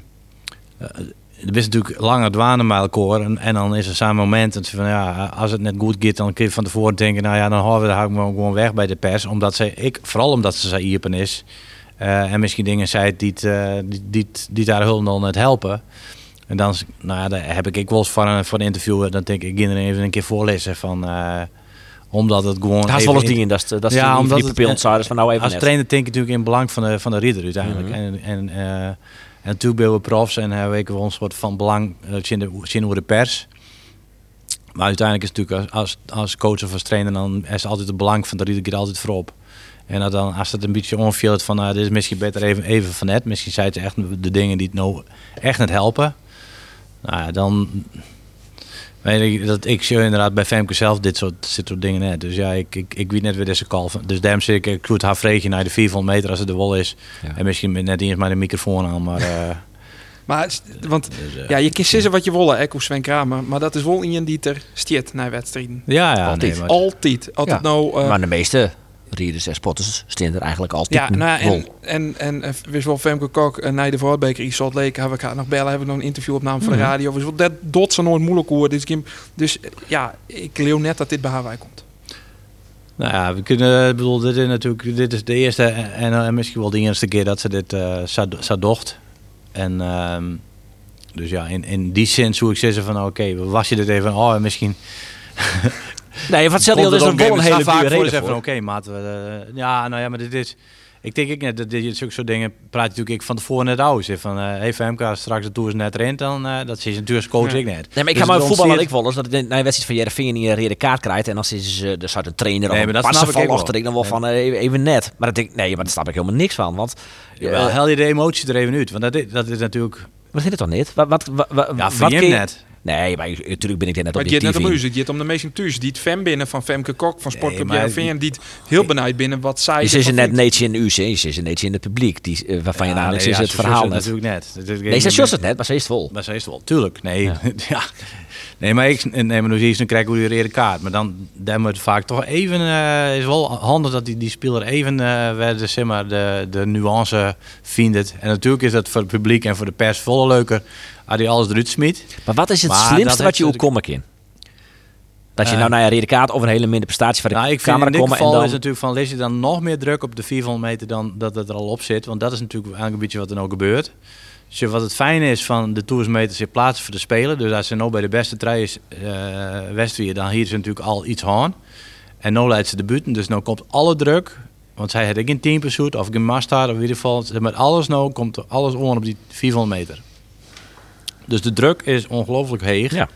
eh, er is natuurlijk lange dwanen met elkaar en, en dan is er zo'n moment en ze van ja, als het net goed gaat, dan kun je van tevoren denken, nou ja, dan houden we daar gewoon weg bij de pers, omdat ze, ik, vooral omdat ze zo iepen is eh, en misschien dingen zei die, het, eh, die, die, het- die daar hulp dan net helpen. En dan, nou ja, daar heb ik ik wel eens van een, van een interview, dan denk ik, er even een keer voorlezen van, eh, omdat het gewoon... Dat is wel eens in- dingen, dat is, dat is Ja, omdat die het- van nou even als net. trainer denk ik natuurlijk in belang van de, van de ridder uiteindelijk. Mhm. En, en, eh, en natuurlijk ben we profs en hebben we een soort van belang eh, zien hoe de pers. Maar uiteindelijk is het natuurlijk als, als, coach of als trainer, dan is altijd het belang van de ridder gaat altijd voorop. En dat dan, als het een beetje onvielt van, nou, dit is misschien beter even, even van net. Misschien zijn het echt de dingen die het nou echt net helpen. Nou ja, dan, ik, dat, ik zie inderdaad bij Femke zelf dit soort, dit soort dingen net. Dus ja, ik, ik, ik weet net weer deze kalf. Dus daarom zit ik, ik doe het haar vreegje naar de 400 meter als het er wel is. Ja. En misschien met net eens maar de microfoon aan, maar... eh, Maar, s- want dus, eh, ja, je kiest wat je wil, Echo Sven Kramer. Maar dat is wel iemand die er stiert naar wedstrijden. ja, ja, Altijd. nee, maar- Altijd. Altijd Ja. nou... eh, maar de meeste rieders en spotters er eigenlijk altijd ja, nou ja, en, en, en eh, wist wel Femke Kok uh, naar de Voorbeker in Salt Lake. Heb ik haar nog bellen, heb ik nog een interview opname voor de Mhm. radio. Dus wel dat dot ze nooit moeilijk hoor. Dus, dus eh, ja, ik leeuw net dat dit bij haar bij komt. Nou ja, we kunnen, ik bedoel, dit is natuurlijk, dit is de eerste en, en, eh, misschien wel de eerste keer dat ze dit eh zou docht. En ehm, dus ja, in, in die zin zou ik zeggen van, oké, was je dit even, oh, misschien... Nee, wat stel je, komt dat is een wel een hele vaak reden dus voor. van, oké, maat, eh, ja, nou ja, maar dit is... Ik denk ik net dat dit zulke soort dingen praat je natuurlijk ik van tevoren net uit. Zeg Van, eh hey FMK, straks de tour is net erin, dan uh, dat is natuurlijk coach Ja. ik net. Nee, maar ik Dus ga maar het voetballen ontsteert- ik wel eens dat ik na een wedstrijd van Jereveen niet een rode kaart krijgt en dan is ze er staat een trainer Nee, of maar dat snap ik achter ik dan wel van even, even net. Maar dat denk ik, nee, maar daar snap ik helemaal niks van, want eh, hel je de emotie er even uit. Want dat is, dat is natuurlijk... wat zit het dan niet? Wat, wat, wat, wat, Ja, je je- net. Nee, maar natuurlijk ben ik er net Maar het gaat net u. Het gaat om de meesten thuis. Die het fan binnen van Femke Kok van Sportclub Nee, Jereveen. Die het heel benijd binnen wat zij Je zit ervan ze net neetje in u, je zit ze neetje in het publiek, die, eh, waarvan je namelijk nee, is ja, het verhaal net. natuurlijk net. Is- Nee, ze sjust het net, maar ze is het vol. Maar ze is het wel, tuurlijk. Nee, Ja. ja. Nee, maar ik nee, maar nu zie je, dan krijg je weer de kaart. Maar dan, dan moet vaak toch even, eh is wel handig dat die, die speler even eh werd, zeg maar, de, de nuance vindt. En natuurlijk is dat voor het publiek en voor de pers volle leuker als hij alles eruit smiet. Maar wat is het Maar slimste wat je ook komen kan? Dat je Eh, nou naar een rode kaart of een hele minder prestatie van de Nou, ik camera in dit komen en geval dan... is natuurlijk van, lees je dan nog meer druk op de 400 meter dan dat het er al op zit. Want dat is natuurlijk een beetje wat er nou gebeurt. Dus wat het fijne is van de toersmeters, je plaatsen voor de speler. Dus als ze nou bij de beste trui is eh Westwier, dan hier ze natuurlijk al iets aan. En nu leidt ze de buiten, dus nu komt alle druk. Want zij had ik geen teampursuit of geen mastard of in ieder geval. Met alles nou komt alles on op die 400 meter. Dus de druk is ongelooflijk heeg. Ja.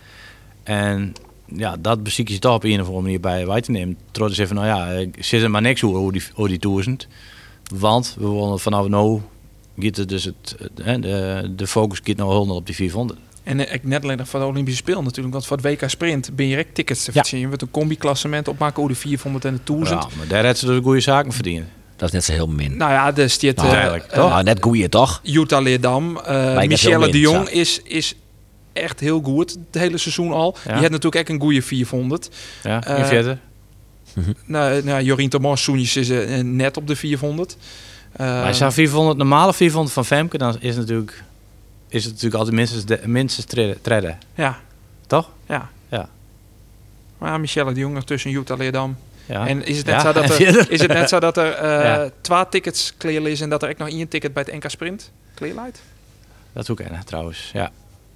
En ja, dat beziek je toch op een of andere manier bij wij te nemen. Trots even, nou ja, ik zit er maar niks over hoe die, hoe die duizend. Want we willen vanaf nu, gaat het dus het, de, de focus gaat nou 100 op die 400. En eh, ik net alleen nog voor de Olympische Spelen natuurlijk. Want voor het WK Sprint ben je direct tickets te Ja. verzinnen. Met een combi-klassement opmaken over de 400 en de 1000. Ja, maar daar had ze dus goede zaken verdienen. Dat is net zo heel min. Nou ja, dus die het, Nou, eh, duidelijk, eh, toch? Nou, net goeie toch? Jutta Leerdam, eh Michelle de Jong is, is echt heel goed het hele seizoen al. Ja. Die had natuurlijk ook een goede 400. Ja, en verder. Nou, nou Jorien Thomas Soenjes is net op de 400. Eh, Maar als je 400, normale 400 van Femke, dan is het natuurlijk, is het natuurlijk altijd minstens, de, minstens treden, treden, ja, toch? ja. Ja. Maar Michelle de Jong tussen Jutta Leerdam. Ja. En is het net, Ja, zo, dat en er, is het net zo dat er eh Ja. twee tickets clear is en dat er ook nog één ticket bij het NK Sprint clear lijkt? Dat is ook een trouwens, ja.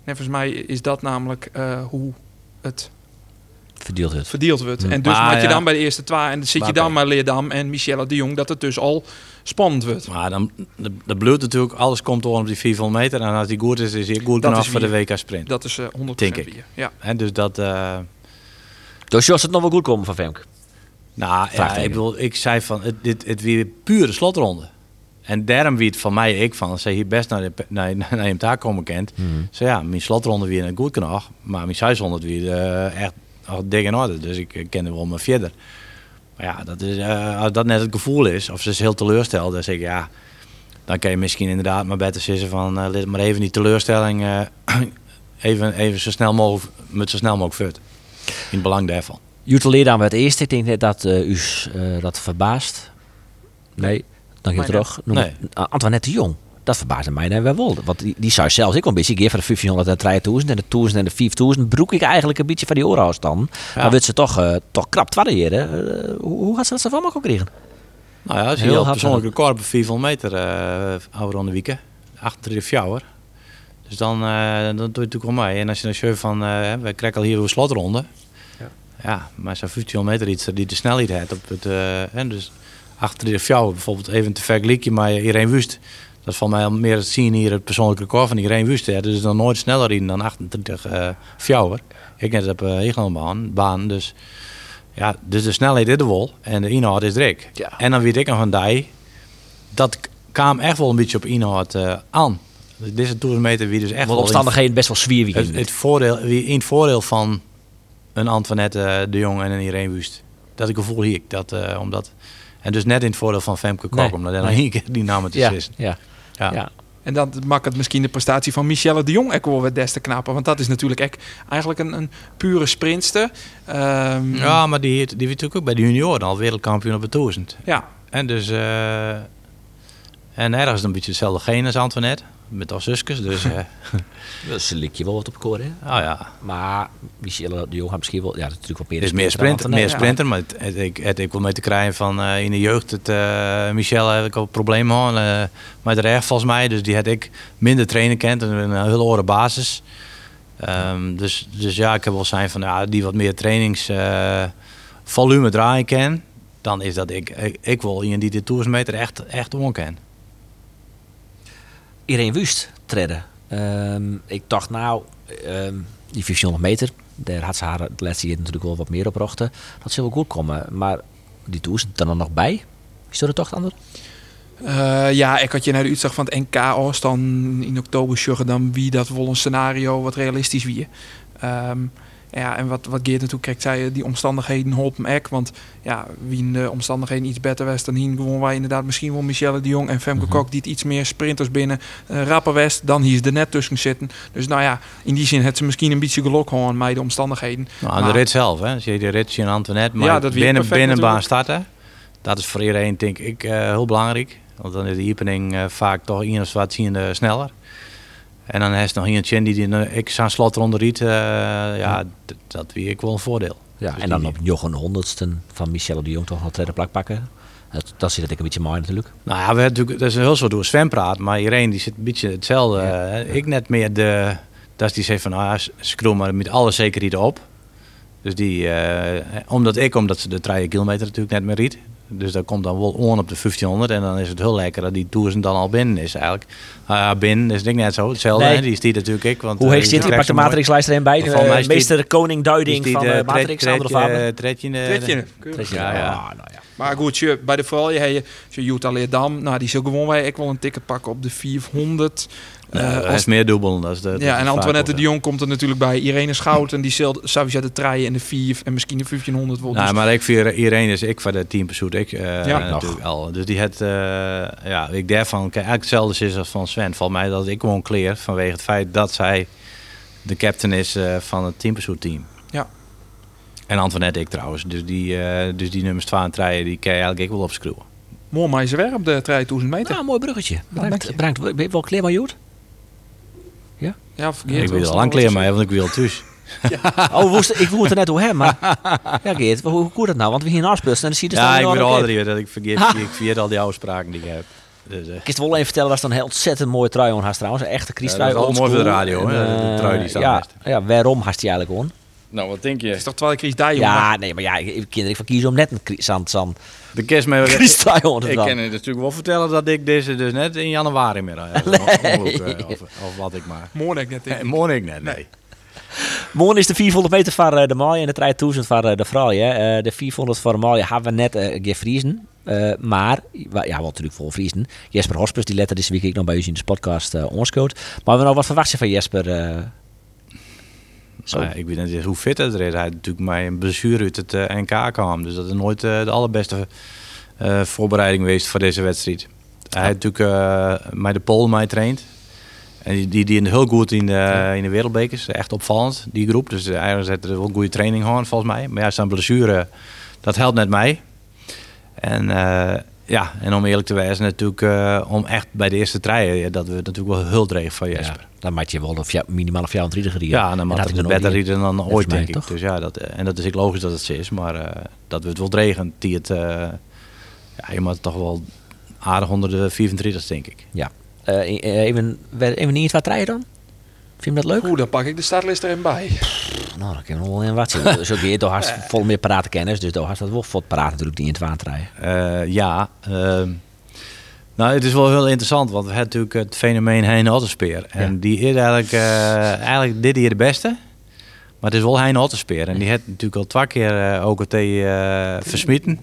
En volgens mij is dat namelijk eh, hoe het Verdeelt het. verdeeld wordt. Hm. En dus maak je ja. dan bij de eerste twee en dan zit Maar je dan maar Leerdam en Michelle de Jong dat het dus al spannend wordt. Maar dan, de, de bloed natuurlijk, alles komt door op die 400 meter. En als die goed is, is hij goed Dat is voor de WK Sprint. Dat is eh 100% Denk ik. weer. Ja. Hè, dus dat... eh, Dus Jos het nog wel goed komen van Femke. Nou, ja, ik bedoel, ik zei van, het, dit, het weer pure slotronde. En daarom wie het van mij, ik van, ze hier best naar, de, naar, naar hem daar komen kent. Zo ja, mijn slotronde weer goed genoeg, maar mijn 600 weer eh, echt dik in orde. Dus ik ken er wel maar verder. Maar ja, dat is, eh, als dat net het gevoel is, of ze is heel teleursteld, dan zeg ik ja, dan kan je misschien inderdaad maar beter zeggen van, let maar even die teleurstelling, even, even zo snel mogelijk, met zo snel mogelijk voort. In het belang daarvan. Jutta Leerdam werd eerst. Ik denk net dat eh, u eh, dat verbaast. Nee, dan je terug. Noem Nee. Uh, Antoinette de Jong. Dat verbaasde mij nou wel. Want die, die zou zelfs ik wel een beetje geven van de 1500 en de 3000 en de 1000 en de 5000. Broek ik eigenlijk een beetje van die oorhuis dan. Maar werd ze toch, eh, toch krap. Uh, hoe, hoe had ze dat zo van mogen krijgen? Nou ja, je Heel persoonlijke record op 400 meter uh, ouder aan de week. 38 jaar. Dus dan, uh, dan doe je natuurlijk wel mee. En als je dan zegt van, uh, we krijgen al hier een slotronde. Ja. maar zo'n 15 meter iets die de snelheid heeft op het, en dus 38 jaar bijvoorbeeld even te vergelijken met Irene Wust. Dat is van mij al meer het zien hier het persoonlijke record van Irene Wust. Hè. Dus dan nooit sneller in dan 28 uh, fjouwer. Ik net op uh, Egelandbaan, baan, dus ja, dus de snelheid is er wel en de inhoud is dik. Ja. En dan weet ik nog van die, dat kwam echt wel een beetje op inhoud uh, aan. Dus deze toermeter wie dus echt wel omstandigheden best wel zwier het, het voordeel, wie in het voordeel van een Antoinette de Jong en een Irene Wust. Dat ik gevoel hier ik dat eh, omdat en dus net in het voordeel van Femke Kok Nee, omdat hij dan één keer die namen te Ja, is. ja, Ja. ja. En dan maakt het misschien de prestatie van Michelle de Jong ook wel weer des te knapper. Want dat is natuurlijk echt eigenlijk een, een pure sprintster. Ehm, Ja, maar die, heeft- die werd natuurlijk ook bij de junioren al wereldkampioen op het 1000. ja. En dus eh, en ergens een beetje hetzelfde geen als Antoinette met haar zusjes. Dus eh Dus lik je wel wat op koor, hè? oh ja, Maar Michelle de Jong gaat misschien wel... Ja, dat is natuurlijk wel Het is meer sprinter, meer ja. sprinter maar het, het, ik, het, ik wil mee te krijgen van eh, in de jeugd. Het, eh Michel heb ik al problemen gehad, eh maar er echt volgens mij. Dus die had ik minder trainen kent en een hele hoge basis. Ehm, dus, dus ja, ik heb wel zijn van ja, die wat meer trainingsvolume volume draaien ken. Dan is dat ik, ik, ik wil iemand die de toersmeter echt, echt onken. Irene Wust treden. Ehm, ik dacht nou, ehm, die 1500 meter, daar had ze haar het laatste jaar natuurlijk wel wat meer op rochten. Dat zou wel goed komen. Maar die toer er dan nog bij. Is dat er toch ander? Eh, ja, ik had je naar de uitslag van het NK dan in oktober sjuggen dan wie dat wel een scenario wat realistisch wie. Ehm, ja, en wat, wat Geert natuurlijk kijkt, zei die omstandigheden holpen me ek. Want ja, wie in de omstandigheden iets beter was dan hier, gewoon wij inderdaad misschien wel Michelle de Jong en Femke Mhm. Kok die het iets meer sprinters binnen eh rapper west dan hier is er net tussen zitten. Dus nou ja, in die zin heeft ze misschien een beetje geluk gewoon met de omstandigheden. Nou, aan Maar- de rit zelf, hè. Als je de rit in Antoinette, maar Ja, dat binnen, binnenbaan starten, dat is voor iedereen denk ik eh, heel belangrijk. Want dan is de opening eh, vaak toch iemand wat ziende sneller. En dan is nog iemand die die eh, ik zou slot onder riet, eh, ja, dat wie ik wel een voordeel. Ja, Dus en dan op Jochen de honderdste van Michelle de Jong toch nog tweede plak pakken. Dat, dat zit ik een beetje mooi natuurlijk. Nou ja, we hebben natuurlijk, dat is een heel soort door Sven praat, maar iedereen die zit een beetje hetzelfde. Ja. Ik net meer de, dat is die zegt van, ah, maar met alle zekerheid op. Dus die, eh, omdat ik, omdat ze de 3 kilometer natuurlijk net meer riet. Dus dat komt dan wel on op de 1500 en dan is het heel lekker dat die toers dan al binnen is eigenlijk. Ah ja, binnen is denk ik net zo, hetzelfde. Nee. Die is die natuurlijk ik. Want, Hoe eh, heet die zit die? Pak de matrixlijst erin bij. Uh, meester koning duiding van de matrix, eh, tredje, Tredje. Ja, ja. Ah, nou ja. Maar goed, je, bij de vooral je, je, je Utah Leerdam, nou die zal gewoon wij ik wel een ticket pakken op de 400. Nou, Eh, dat als- is meer dubbel. Dat is de, dat ja, en Antoinette de Jong komt er natuurlijk bij. Irene Schouten, die zal sowieso de treien en de 4 en misschien de 1500 wel. Nou, Dus- maar ik vind iedereen is ik van de team pursuit. Ik eh, Ja. natuurlijk al. Dus die het, eh, ja, ik daarvan, kijk, eigenlijk hetzelfde is als van Sven. Valt mij dat ik gewoon kleer vanwege het feit dat zij de captain is eh, van het team pursuit team. Ja. En Antoinette ik trouwens. Dus die, eh, dus die nummers 12 en 3, die kan je eigenlijk ik wel opschroeven. Mooi maar ze weer op de 3000 meter. Nou, mooi bruggetje. Brengt, je. brengt, ben je wel kleer maar Joet? Ja, vergeet ik wel, wil al lang kleer dus- wel mij, want ik wil thuis. Oh, woest, ik woed er net hoe hem, maar... Ja, Geert, hoe, hoe dat nou? Want we hier een afspeelst en dan zie je dus Ja, ik ben ouder dat ik vergeet, ik vergeet al die oude spraken die ik heb. Dus, eh, Ik kan wel even vertellen, was dan een ontzettend mooie trui aan trouwens. Een echte Ja, Christrui. dat is wel mooi voor de radio, hè, En, de eh, trui die staat ja, best. ja, waarom haast hij eigenlijk on? Nou, wat denk je? Het is toch terwijl ik Chris Dijon Ja, nee, maar ja, ik, ik kinderen van kiezen om net een Chris- zand, zand, De kerst met Christrui aan te Ik dan. kan het natuurlijk wel vertellen dat ik deze dus net in januari meer heb. Of, of wat ik maar. Dat ik net Nee, morgen ik net, nee. Morgen is de 400 meter van eh, de Malje en de 3000 van eh, de vrouwen. hè. Eh, de 400 van de Malje hebben we net eh gevriezen. Eh, maar, ja, wel natuurlijk vol vriezen. Jesper Hospers, die letter deze week ik nog bij u in de podcast eh onscoot. Maar we nou wat verwacht je van Jesper? eh? Zo. Nou ja, ik weet niet hoe fit het er is. Hij had natuurlijk mij een blessure uit het eh, NK kwam. Dus dat is nooit eh, de allerbeste eh, voorbereiding geweest voor deze wedstrijd. Hij heeft natuurlijk met de Pool mij traind. En die, die, heel goed in de, in de wereldbekers. Echt opvallend, die groep. Dus eigenlijk zette er wel goede training gewoon volgens mij. Maar ja, zijn blessure, dat helpt net mij. En ja, en om eerlijk te wijzen natuurlijk, eh, om echt bij de eerste treien, ja, dat we natuurlijk wel heel dreig van Jesper. Ja, dan maak je wel een minimaal een 34 gereden. Ja, en dan had maakt ik het er beter niet. rijden dan ooit, denk ik. toch? Dus ja, dat, en dat is ik logisch dat het zo is, maar eh, dat we het wel dregend, die het, eh, ja, je moet toch wel aardig onder de 34, denk ik. Ja. Eh, even, even niet wat rijden dan? Vind je dat leuk? Oeh, dan pak ik de startlist erin bij. Nou, dan kan je nog wel in wat zien. Zo Geert, daar hast vol meer parate kennis. Dus daar hast dat wel het paraat natuurlijk die in het water rijden. Eh, ja, ehm, nou het is wel heel interessant, want we hebben natuurlijk het fenomeen Hein Otterspeer. En Ja. die is eigenlijk, eh, eigenlijk dit hier de beste. Maar het is wel Hein. En die heeft natuurlijk al twee keer eh OKT eh versmieten.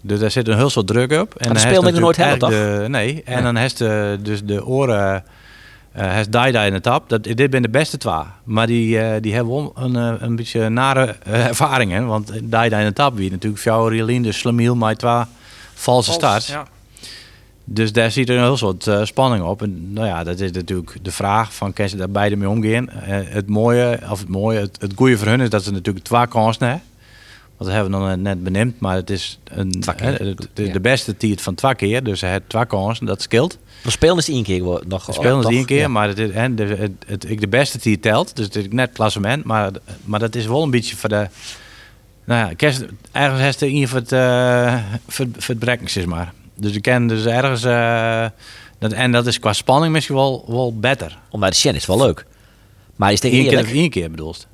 Dus daar zit een heel soort druk op. En dat dan speelde ik nooit eigenlijk de- Nee, en dan heeft dus de oren Eh hij is Daida in de tap. Dat, dit zijn de beste twee. Maar die, eh, die hebben een, eh, een beetje nare eh, ervaringen. Want Daida in de tap wie natuurlijk Fjouwer Rielien, dus Slamiel, met twee valse starts. Ja. Dus daar zit er een heel soort eh, spanning op. En nou ja, dat is natuurlijk de vraag van kan ze daar beide mee omgaan. Eh, het mooie, of het mooie, het, het goede voor hun is dat ze natuurlijk twee kansen hebben. Want dat hebben we nog net benoemd, maar het is een, hè, het- de, Ja. de beste tiert van twee keer. Dus hij heeft twee kansen, dat scheelt. We spelen is één keer nog. We spelen toch? het één keer, Ja. maar het, is- hè, de, het, het, ik de beste tier telt. Dus het is net klassement, maar, maar dat is wel een beetje voor de... Nou ja, kerst, ergens heeft er in voor het, eh voor, voor het zeg maar. Dus ik ken dus ergens... eh, dat, en dat is qua spanning misschien wel, wel beter. Om naar de Shen is wel leuk. Maar is het Eén keer één keer bedoeld.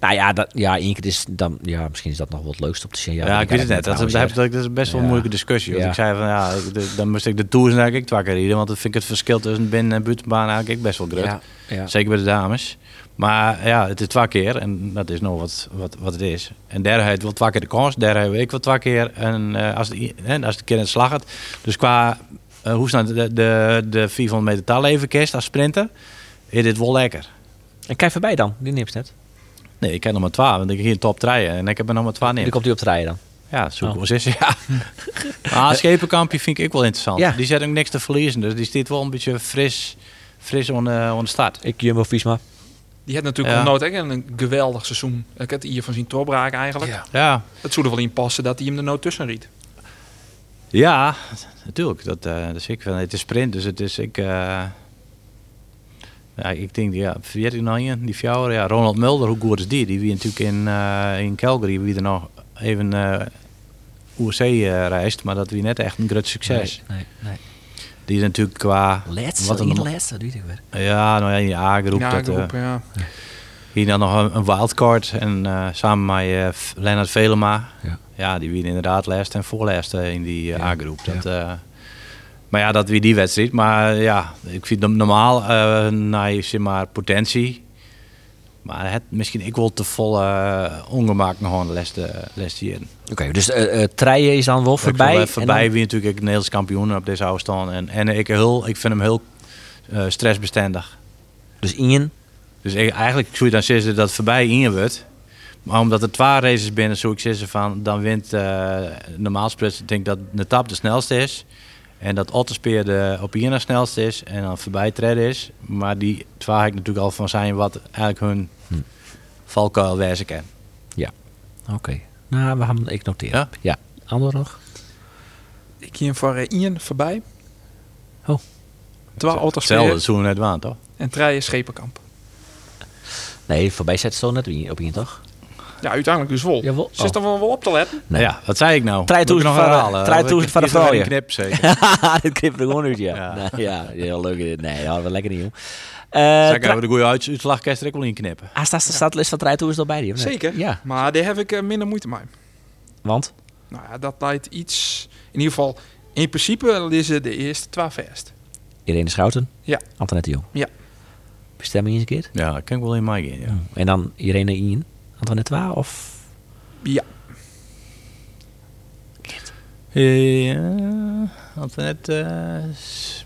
Nou ja, dat, ja, één keer is dan, ja, misschien is dat nog wel het leukste op de Shen. Ja, ik weet het net. Dat, ja. is best wel een Ja. moeilijke discussie. Want Ja. ik zei van ja, de- dan moest ik de tours denk ik twee keer rijden. Want dan vind ik het verschil tussen binnen- en buitenbaan eigenlijk best wel groot. Ja, ja. Zeker bij de dames. Maar ja, het is twee keer en dat is nog wat, wat, wat het is. En daar heeft wel twee keer de kans, daar heb ik wel twee keer. En eh, als, de, hè, als de keer in het slag gaat. Dus qua eh, hoe snel de, de, de 400 meter tal even kist als sprinter, is dit wel lekker. En kijk voorbij dan, die nipt net. Nee, ik ken nog maar twee, want ik hier top rijden en ik heb er nog maar twee Die neer. komt hij op te rijden dan. Ja, zoek Oh. eens. Ja. ah, schepenkampje vind ik ook wel interessant. Ja. Die zet ook niks te verliezen, dus die staat wel een beetje fris, fris on, de- on de start. Ik Jumbo Visma. Die had natuurlijk Ja. nooit echt een geweldig seizoen. Ik had hier van zien doorbraak eigenlijk. Ja, Het zou er wel in passen dat hij hem er nou tussen riet. Ja, natuurlijk. Dat, eh dat is ik. wel. Het is sprint, dus het is ik. eh, ja, ik denk, ja, vergeet ik nog een, die fjouwer. Ja, Ronald Mulder, hoe goed is die? Die wie natuurlijk in, eh, in Calgary, wie er nog even eh eh reist, maar dat wie net echt een groot succes. Nee, nee. Die is natuurlijk qua. Laatste, Wat in een laatste, doe je het weer. Ja, nou ja, in de A-groep. Ja, dat, ja. hier dan nog een, een wildcard en eh, samen met eh, F- Lennart Velema. Ja. Ja, die wie inderdaad laatste en voorlaatste in die Ja. A-groep. Dat, eh, maar ja, dat wie die wedstrijd. Maar eh, ja, ik vind hem normaal eh naar zeg maar potentie. Maar het misschien ik wil te vol uh, ongemak nog de laatste laatste jaren. Oké, dus eh Treien is dan wel Ik voorbij. en voorbij dan- wie natuurlijk ik Nederlands kampioen op deze oude staan. En, en ik, heel, ik vind hem heel stressbestendig. dus Ian. Dus ik- eigenlijk zou je dan zeggen dat het voorbij in wordt. Maar omdat er twee races binnen, zou ik zeggen van dan wint normaal. Ik denk dat de tap de snelste is. En dat Otterspeer de op de snelste is. En dan voorbij treden is. Maar die heb ik natuurlijk al van zijn wat eigenlijk hun Hm. valkuil kan. Oké. Nou, we gaan ik noteren. Ja? Ja. Ander nog? Ik hier voor eh, Ian voorbij. Oh. Twee auto's Hetzelfde, we net waan, toch? en Treien Schepenkamp. Nee, voorbij zet zo net wie- op Ian, toch? Ja, uiteindelijk dus wel. Jawel. Zit er wel wel op te letten? Nee. Ja, wat zei ik nou? Trein Moet ik toezen nog van toezen ik van de vrouwen. een knip, zeker. dit knipt er gewoon uit, ja. Ja. Heel leuk. dit. Nee, ja, wel lekker nieuw. Zeg, Uh, hebben de goede uits- uitslag kerst er ook wel in knippen. Ah, staat de startlist van Trein is erbij, die? Zeker. Ja, Maar daar heb ik eh, minder moeite mee. want? Nou ja, dat leidt iets... In ieder geval, in principe lezen de eerste twee verst. Irene Schouten? Ja. Antoinette Jong? Ja. Bestemming eens een keer? Ja, dat kan ik wel in mij gaan, ja. En dan Irene Ian? Antoinette Wa of... Ja. Ja, Antoinette, eh,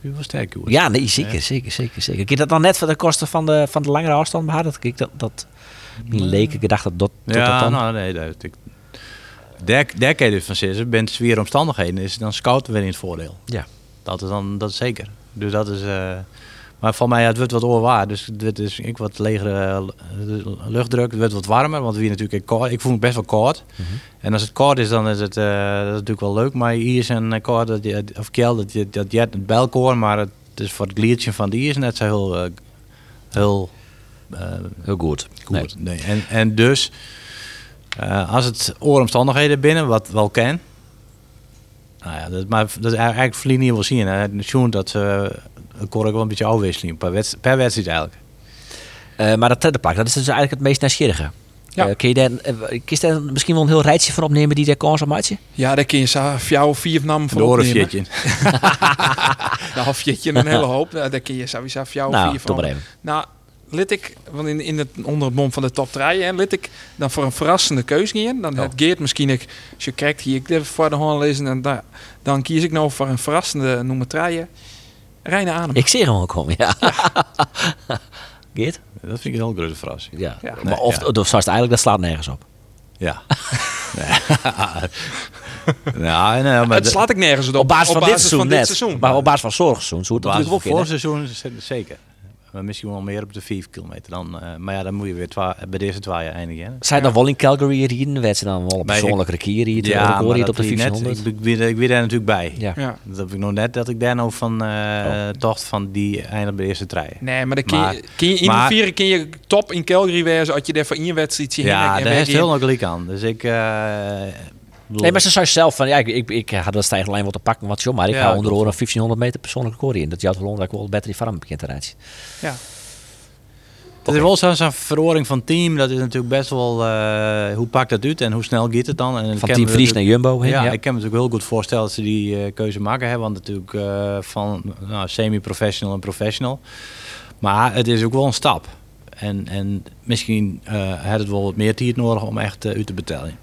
wie was sterk. Ja, nee, zeker, zeker, zeker, zeker. Je dat dan net voor de kosten van de, van de langere afstand behouden? Dat ik dat, dat mijn leken gedacht dat dat, dat, dat Ja, dan... nou nee, dat ik. Daar, daar kan je dus van zeggen, bent zwier omstandigheden, is dan scout weer in het voordeel. Ja. Dat is dan, dat is zeker. Dus dat is, eh, maar van mij, het wordt wat oorwaar, dus het wordt dus ik wat legere eh, luchtdruk, het wordt wat warmer, want we natuurlijk koud, ik voel me best wel koud. Mhm. En als het koud is, dan is het eh, dat is natuurlijk wel leuk, maar hier is een eh, koud, dat je, of kel, dat je, dat je het belkoor, maar het is voor het gliertje van die is net zo heel, heel Heel goed. Goed. Nee. En, en dus, als het ooromstandigheden binnen, wat wel kan. Nou ja, dat, maar dat is eigenlijk verliezen niet wel zien. Hè. Sjoen, dat ze kon ik wel een beetje afwisseling per, wedst- per wedstrijd eigenlijk. Eh, maar dat treddepak, dat is dus eigenlijk het meest nieuwsgierige. Ja. Eh, kun je daar, je daar misschien wel een heel rijtje van opnemen die daar kans op maatje? Ja, daar kun je jou vier namen De voor opnemen. orenfjetje. Nou, of jeetje een hele hoop. Nou, Daar kun je sowieso jou nou, vier van. Nou, lid ik, want in, in het, onder het mom van de top 3, en lid ik dan voor een verrassende keuze gaan. Dan Oh. het Geert misschien, ik, als je kijkt hier, ik voor de hand lezen, en dan, dan kies ik nou voor een verrassende nummer 3. Reine adem. Ik zie hem ook komen, ja. Geert? Dat vind ik een heel grote verrassing. Ja. Ja. Maar of, ja. of zoals het eigenlijk, dat slaat nergens op. Ja. ja, nee, maar het slaat ik nergens op. Op basis van dit seizoen van net. dit seizoen. Maar op basis van zorgseizoen. Zo Op het basis van natuurlijk ook voor in, hè? seizoen zeker. Maar misschien wel meer op de 5 kilometer dan. eh, maar ja, dan moet je weer bij deze twee eindigen. hè. Zij dan wel in Calgary rijden? Werd ze dan wel een persoonlijke keer hier? Ja, maar hier op dat de weet ik net. 1500? Ik, ik, ben- ik ben daar natuurlijk bij. Ja. Ja. Dat heb ik nog net dat ik daar nou van eh tocht van die eindig bij de eerste trein. Nee, maar dan kun Maar- je, kun je in maar- de vieren kun je top in Calgary wezen als je daar voor één wedstrijd ziet. Ja, en daar is in. heel nog gelijk aan. Dus ik. Bedoel- Nee, maar ze zei zelf van, ja, ik, ik, ik had dat stijgende lijn wat te pakken, wat zo, maar ik Ja, ga onder oren een 1500 meter persoonlijke record in. Dat jouw wel dat ik wel beter die farm begint te rijden. Ja. Het is wel zo'n verhoring van team. Dat is natuurlijk best wel. eh, hoe pakt dat uit en hoe snel gaat het dan? En Van Team Vries naar Jumbo. hè? Ja, Ja, ik kan me natuurlijk heel goed voorstellen dat ze die eh, keuze maken hebben. Want natuurlijk eh, van nou, semi-professional en professional. Maar het is ook wel een stap. En, en misschien eh had het wel wat meer tijd nodig om echt uit te betalen.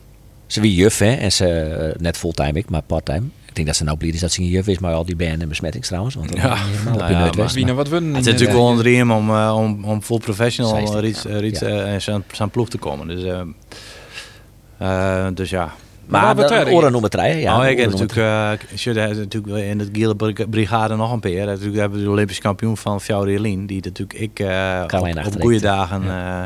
Ze wie juf, hè, en ze eh, net fulltime, ik, maar parttime. Ik denk dat ze nou blij is dat ze een juf is, maar al die band en besmettings trouwens. Want dat Ja. helemaal op Nou je ja, maar- Wie nou wat winnen. Het is natuurlijk wel een dream om, eh, om, om full professional iets, eh, zijn, zijn ploeg te komen. Dus, eh, eh, dus ja. Maar waar de oren noemen het rijden, ja. oh, ik heb natuurlijk, uh, in het Giele Bri- Brigade nog een peer. Natuurlijk hebben we de Olympisch kampioen van Fjouwerlien, die natuurlijk ik eh, alleen op, op goede dagen. eh,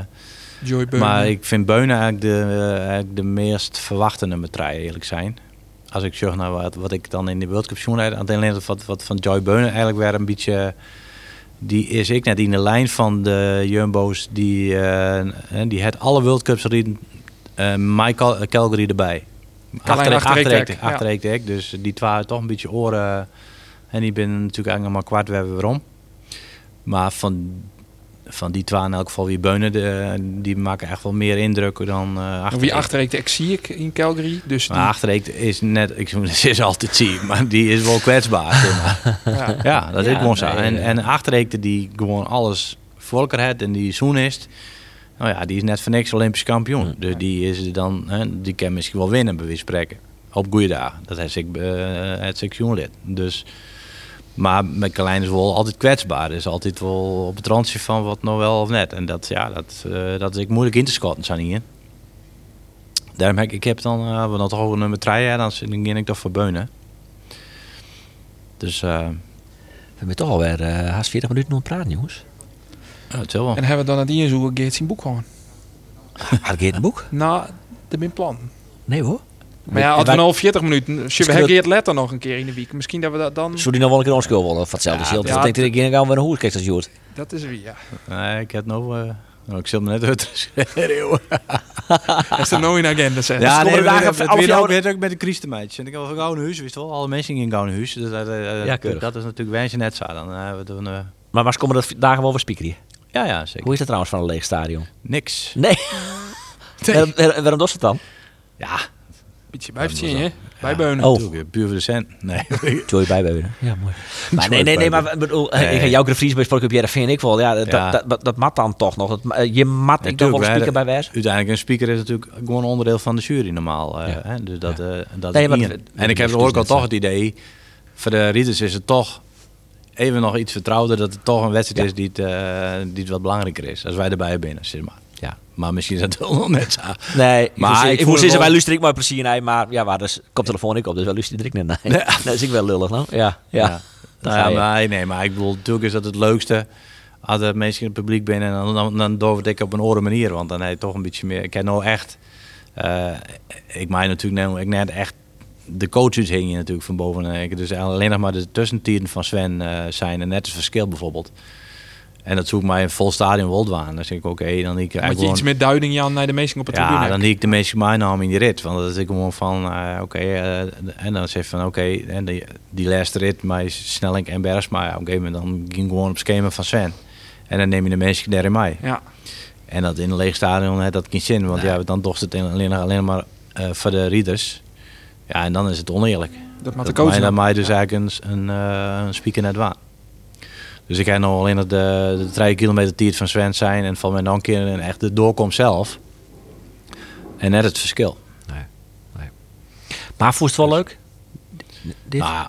Joy maar ik vind Beunen eigenlijk de, eh, eigenlijk de meest verwachte nummer 3 eerlijk zijn. Als ik zeg naar wat, wat ik dan in de World Cup rijd, alleen wat, wat van Joy Beunen eigenlijk weer een beetje die is ik net in de lijn van de Jumbo's die, eh, eh, die het alle World Cups reden, uh, Michael Calgary erbij. Carlijn Achterik- Achterreek, achterik- ja. achterik ik, dus die waren toch een beetje oren en die ben natuurlijk eigenlijk nog maar kwart we hebben waarom. Maar van, van die twee in elk geval wie Beunen, de, die maken echt wel meer indruk dan uh, Wie Achterreek. achterreekte, ik zie ik in Calgary. Dus die, is net, ik ze is altijd zie, maar die is wel kwetsbaar. zeg maar. ja. Ja, dat is gewoon zo. nee, en, ja. en achterreekte die gewoon alles voor elkaar heeft en die zoen is. Nou ja, die is net voor niks Olympisch kampioen. Dus die is dan, hè, die kan misschien wel winnen bij van spreken. Op goede dagen. Dat heeft ik, uh, het sectionlid. Dus, maar met Carlijn is wel altijd kwetsbaar. Dus altijd wel op het randje van wat nou wel of net. En dat, ja, dat, uh, dat is ik moeilijk in te schatten, zijn hier. Daarom heb ik, ik heb dan, uh, we dan toch over nummer 3, ja, dan ging ik toch voor Beunen. Dus, uh, We hebben toch alweer uh, haast 40 minuten nog praten, jongens. ja, is wel. En hebben we dan het hier zo Geert zijn boek gewoon? Had Geert een boek? Nou, dat ben plan. Nee hoor. Maar ja, als we nou 40 minuten... We Skut- hebben Geert Letter nog een keer in de week. Misschien dat we dat dan... Zou die nog wel een keer ons willen of hetzelfde Ja, ja, Ja, denk ik, ik gaan we een hoe kijkt als Joert. Dat is wie, ja. Nee, ik heb nog. Uh, oh, ik zit me net uit te. Is er nou in agenda zetten? Ja, dat voor weet alle ook met de Christenmeidjes. En ik heb een gouden huis, wist je wel. Alle mensen in een gouden huis. Dus dat, uh, Ja, keurig. dat is natuurlijk wijze net zo. Dan uh, we doen, uh, Maar waar komen dat dagen wel weer spieken hier? ja, ja, zeker. Hoe is dat trouwens van een leeg stadion? Niks. Nee. waarom, waar- waarom doet ze het dan? Ja, Beetje bijvertien, Ja, hè? Bijbeunen. Oh. natuurlijk, puur voor de cent. Nee. Joy bijbeunen. Ja, mooi. Maar nee, nee, nee, maar ik bedoel, eh, Nee. ik ga jouw Vries bij Sportclub Jereveen ik wel. Ja, dat, Ja. Dat, dat, dat mat dan toch nog. Dat, eh, je mat ik dan wel een speaker bij wijze. Uiteindelijk, een speaker is natuurlijk gewoon onderdeel van de jury normaal. Ja. hè? Dus dat, uh, dat Nee, is maar Ian. dat- En ik heb dat ook al toch het idee, voor de rieders is het toch even nog iets vertrouwder dat het toch een wedstrijd Ja. is die het, uh, die het wat belangrijker is. Als wij erbij binnen, zeg maar. Ja. Maar misschien is dat wel nog net zo. Nee, Maar ik moest het zeggen, wel- wij luisteren ik maar plezier naar, maar ja, waar dus koptelefoon ik op, dus wij luisteren er ik niet naar. Ja. Dat is ik wel lullig, nou. Ja, ja. Nou ja, maar, nee, maar ik bedoel, natuurlijk is dat het leukste als er mensen in het publiek binnen en dan, dan, dan doe ik op een oren manier, want dan heb je toch een beetje meer. Ik heb nou echt, eh, ik mij natuurlijk nou, ik net echt de coaches hing je natuurlijk van boven. en ik- Dus alleen nog maar de tussentieren van Sven eh, zijn en net het verschil bijvoorbeeld. En dat zoek mij een vol stadion wel aan. Dan zeg ik oké, dan die ik Moet je gewoon- iets meer duiding Jan naar de meesten op het ja, tribune dan die ik de meeste mijn naam in die rit. Want dat is ik gewoon van, eh, oké, eh, en dan zeg van, oké, en die, die laatste rit, maar Snelling en Bergsma, ja, oké, maar dan ging gewoon op schema van Sven. En dan neem je de mensen daarin mee. Ja. En dat in een leeg stadion heeft dat geen zin, want ja, dan docht het alleen, alleen maar eh, voor de rieders. Ja, en dan is het oneerlijk. Dat maakt de coach mij, dan. dan mij dus eigenlijk een, een, een speaker net waan. Dus ik heb nog alleen nog de, de 3 kilometer tijd van Sven zijn en van mijn dan een keer een echt de doorkomst zelf. En net het verschil. Maar voelt het wel leuk? Dit? Nou,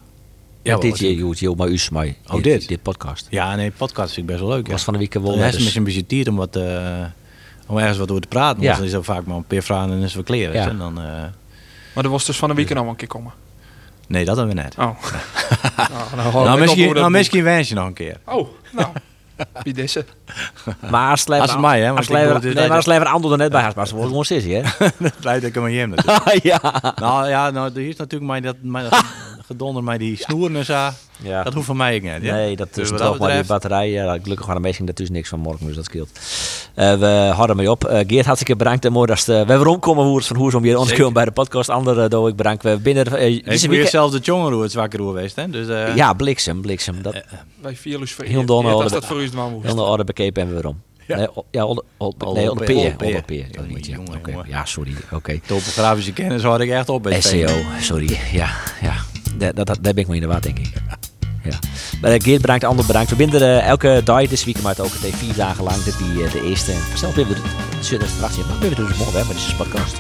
Ja, dit je je je maar us mij. Oh, dit? dit podcast. Ja, nee, podcast vind ik best wel leuk. Was Ja. van de week wel net is een beetje tijd om, wat, eh, om ergens wat over te praten. Ja. Want dan is er vaak maar een paar vragen en is weer kleren. Ja. En dan, eh, Maar er was dus van de weekend al een keer komen. Nee, dat hebben we net. Oh. nou, nou, nou, misschien, nou, misschien wens je nog een keer. Oh, nou. Wie deze? Maar als het Als het mij, hè, want Als het ander er net bij had, maar ze wordt gewoon sissy, hè? Dat leidt ik hem aan hem natuurlijk. ja. nou ja, nou, er is natuurlijk mij dat, mij dat gedonder met die snoeren en zo. ja. Dat hoeft van mij ook niet. Ja? Nee, dat Dus is wat toch dat maar die batterij. Ja, gelukkig waren de meesten er dus niks van morgen, dus dat scheelt. Eh, we houden mee op. Eh, Geert, hartstikke bedankt. En mooi dat we weer omkomen hoe het van hoe om weer ons komen bij de podcast. Andere doe ik bedankt. We binnen uh, Ik ben weer zelf de jongen het zwakker hoe geweest. Hè? Dus, eh, Ja, bliksem, bliksem. Dat Wij vier dus voor Heel Eert, orde- Als dat voor u is, dan moest. heel de orde bekepen en we weer om. Ja. Nee, ja, onder, onder, Onder- nee, onder peer. onder peer. Dat jongen. Ja, sorry. Oké. Topografische kennis had ik echt op het SEO, sorry. Ja, ja. Dat, dat, dat, ben ik mee in de war, denk ik. Ja. Maar uh, Geert bedankt, Ander bedankt. We binden uh, elke dag dit week, maar ook het vier dagen lang. Dit die uh, de eerste. Vanzelf hebben we de 2018. Maar we hebben dus morgen weg met deze podcast.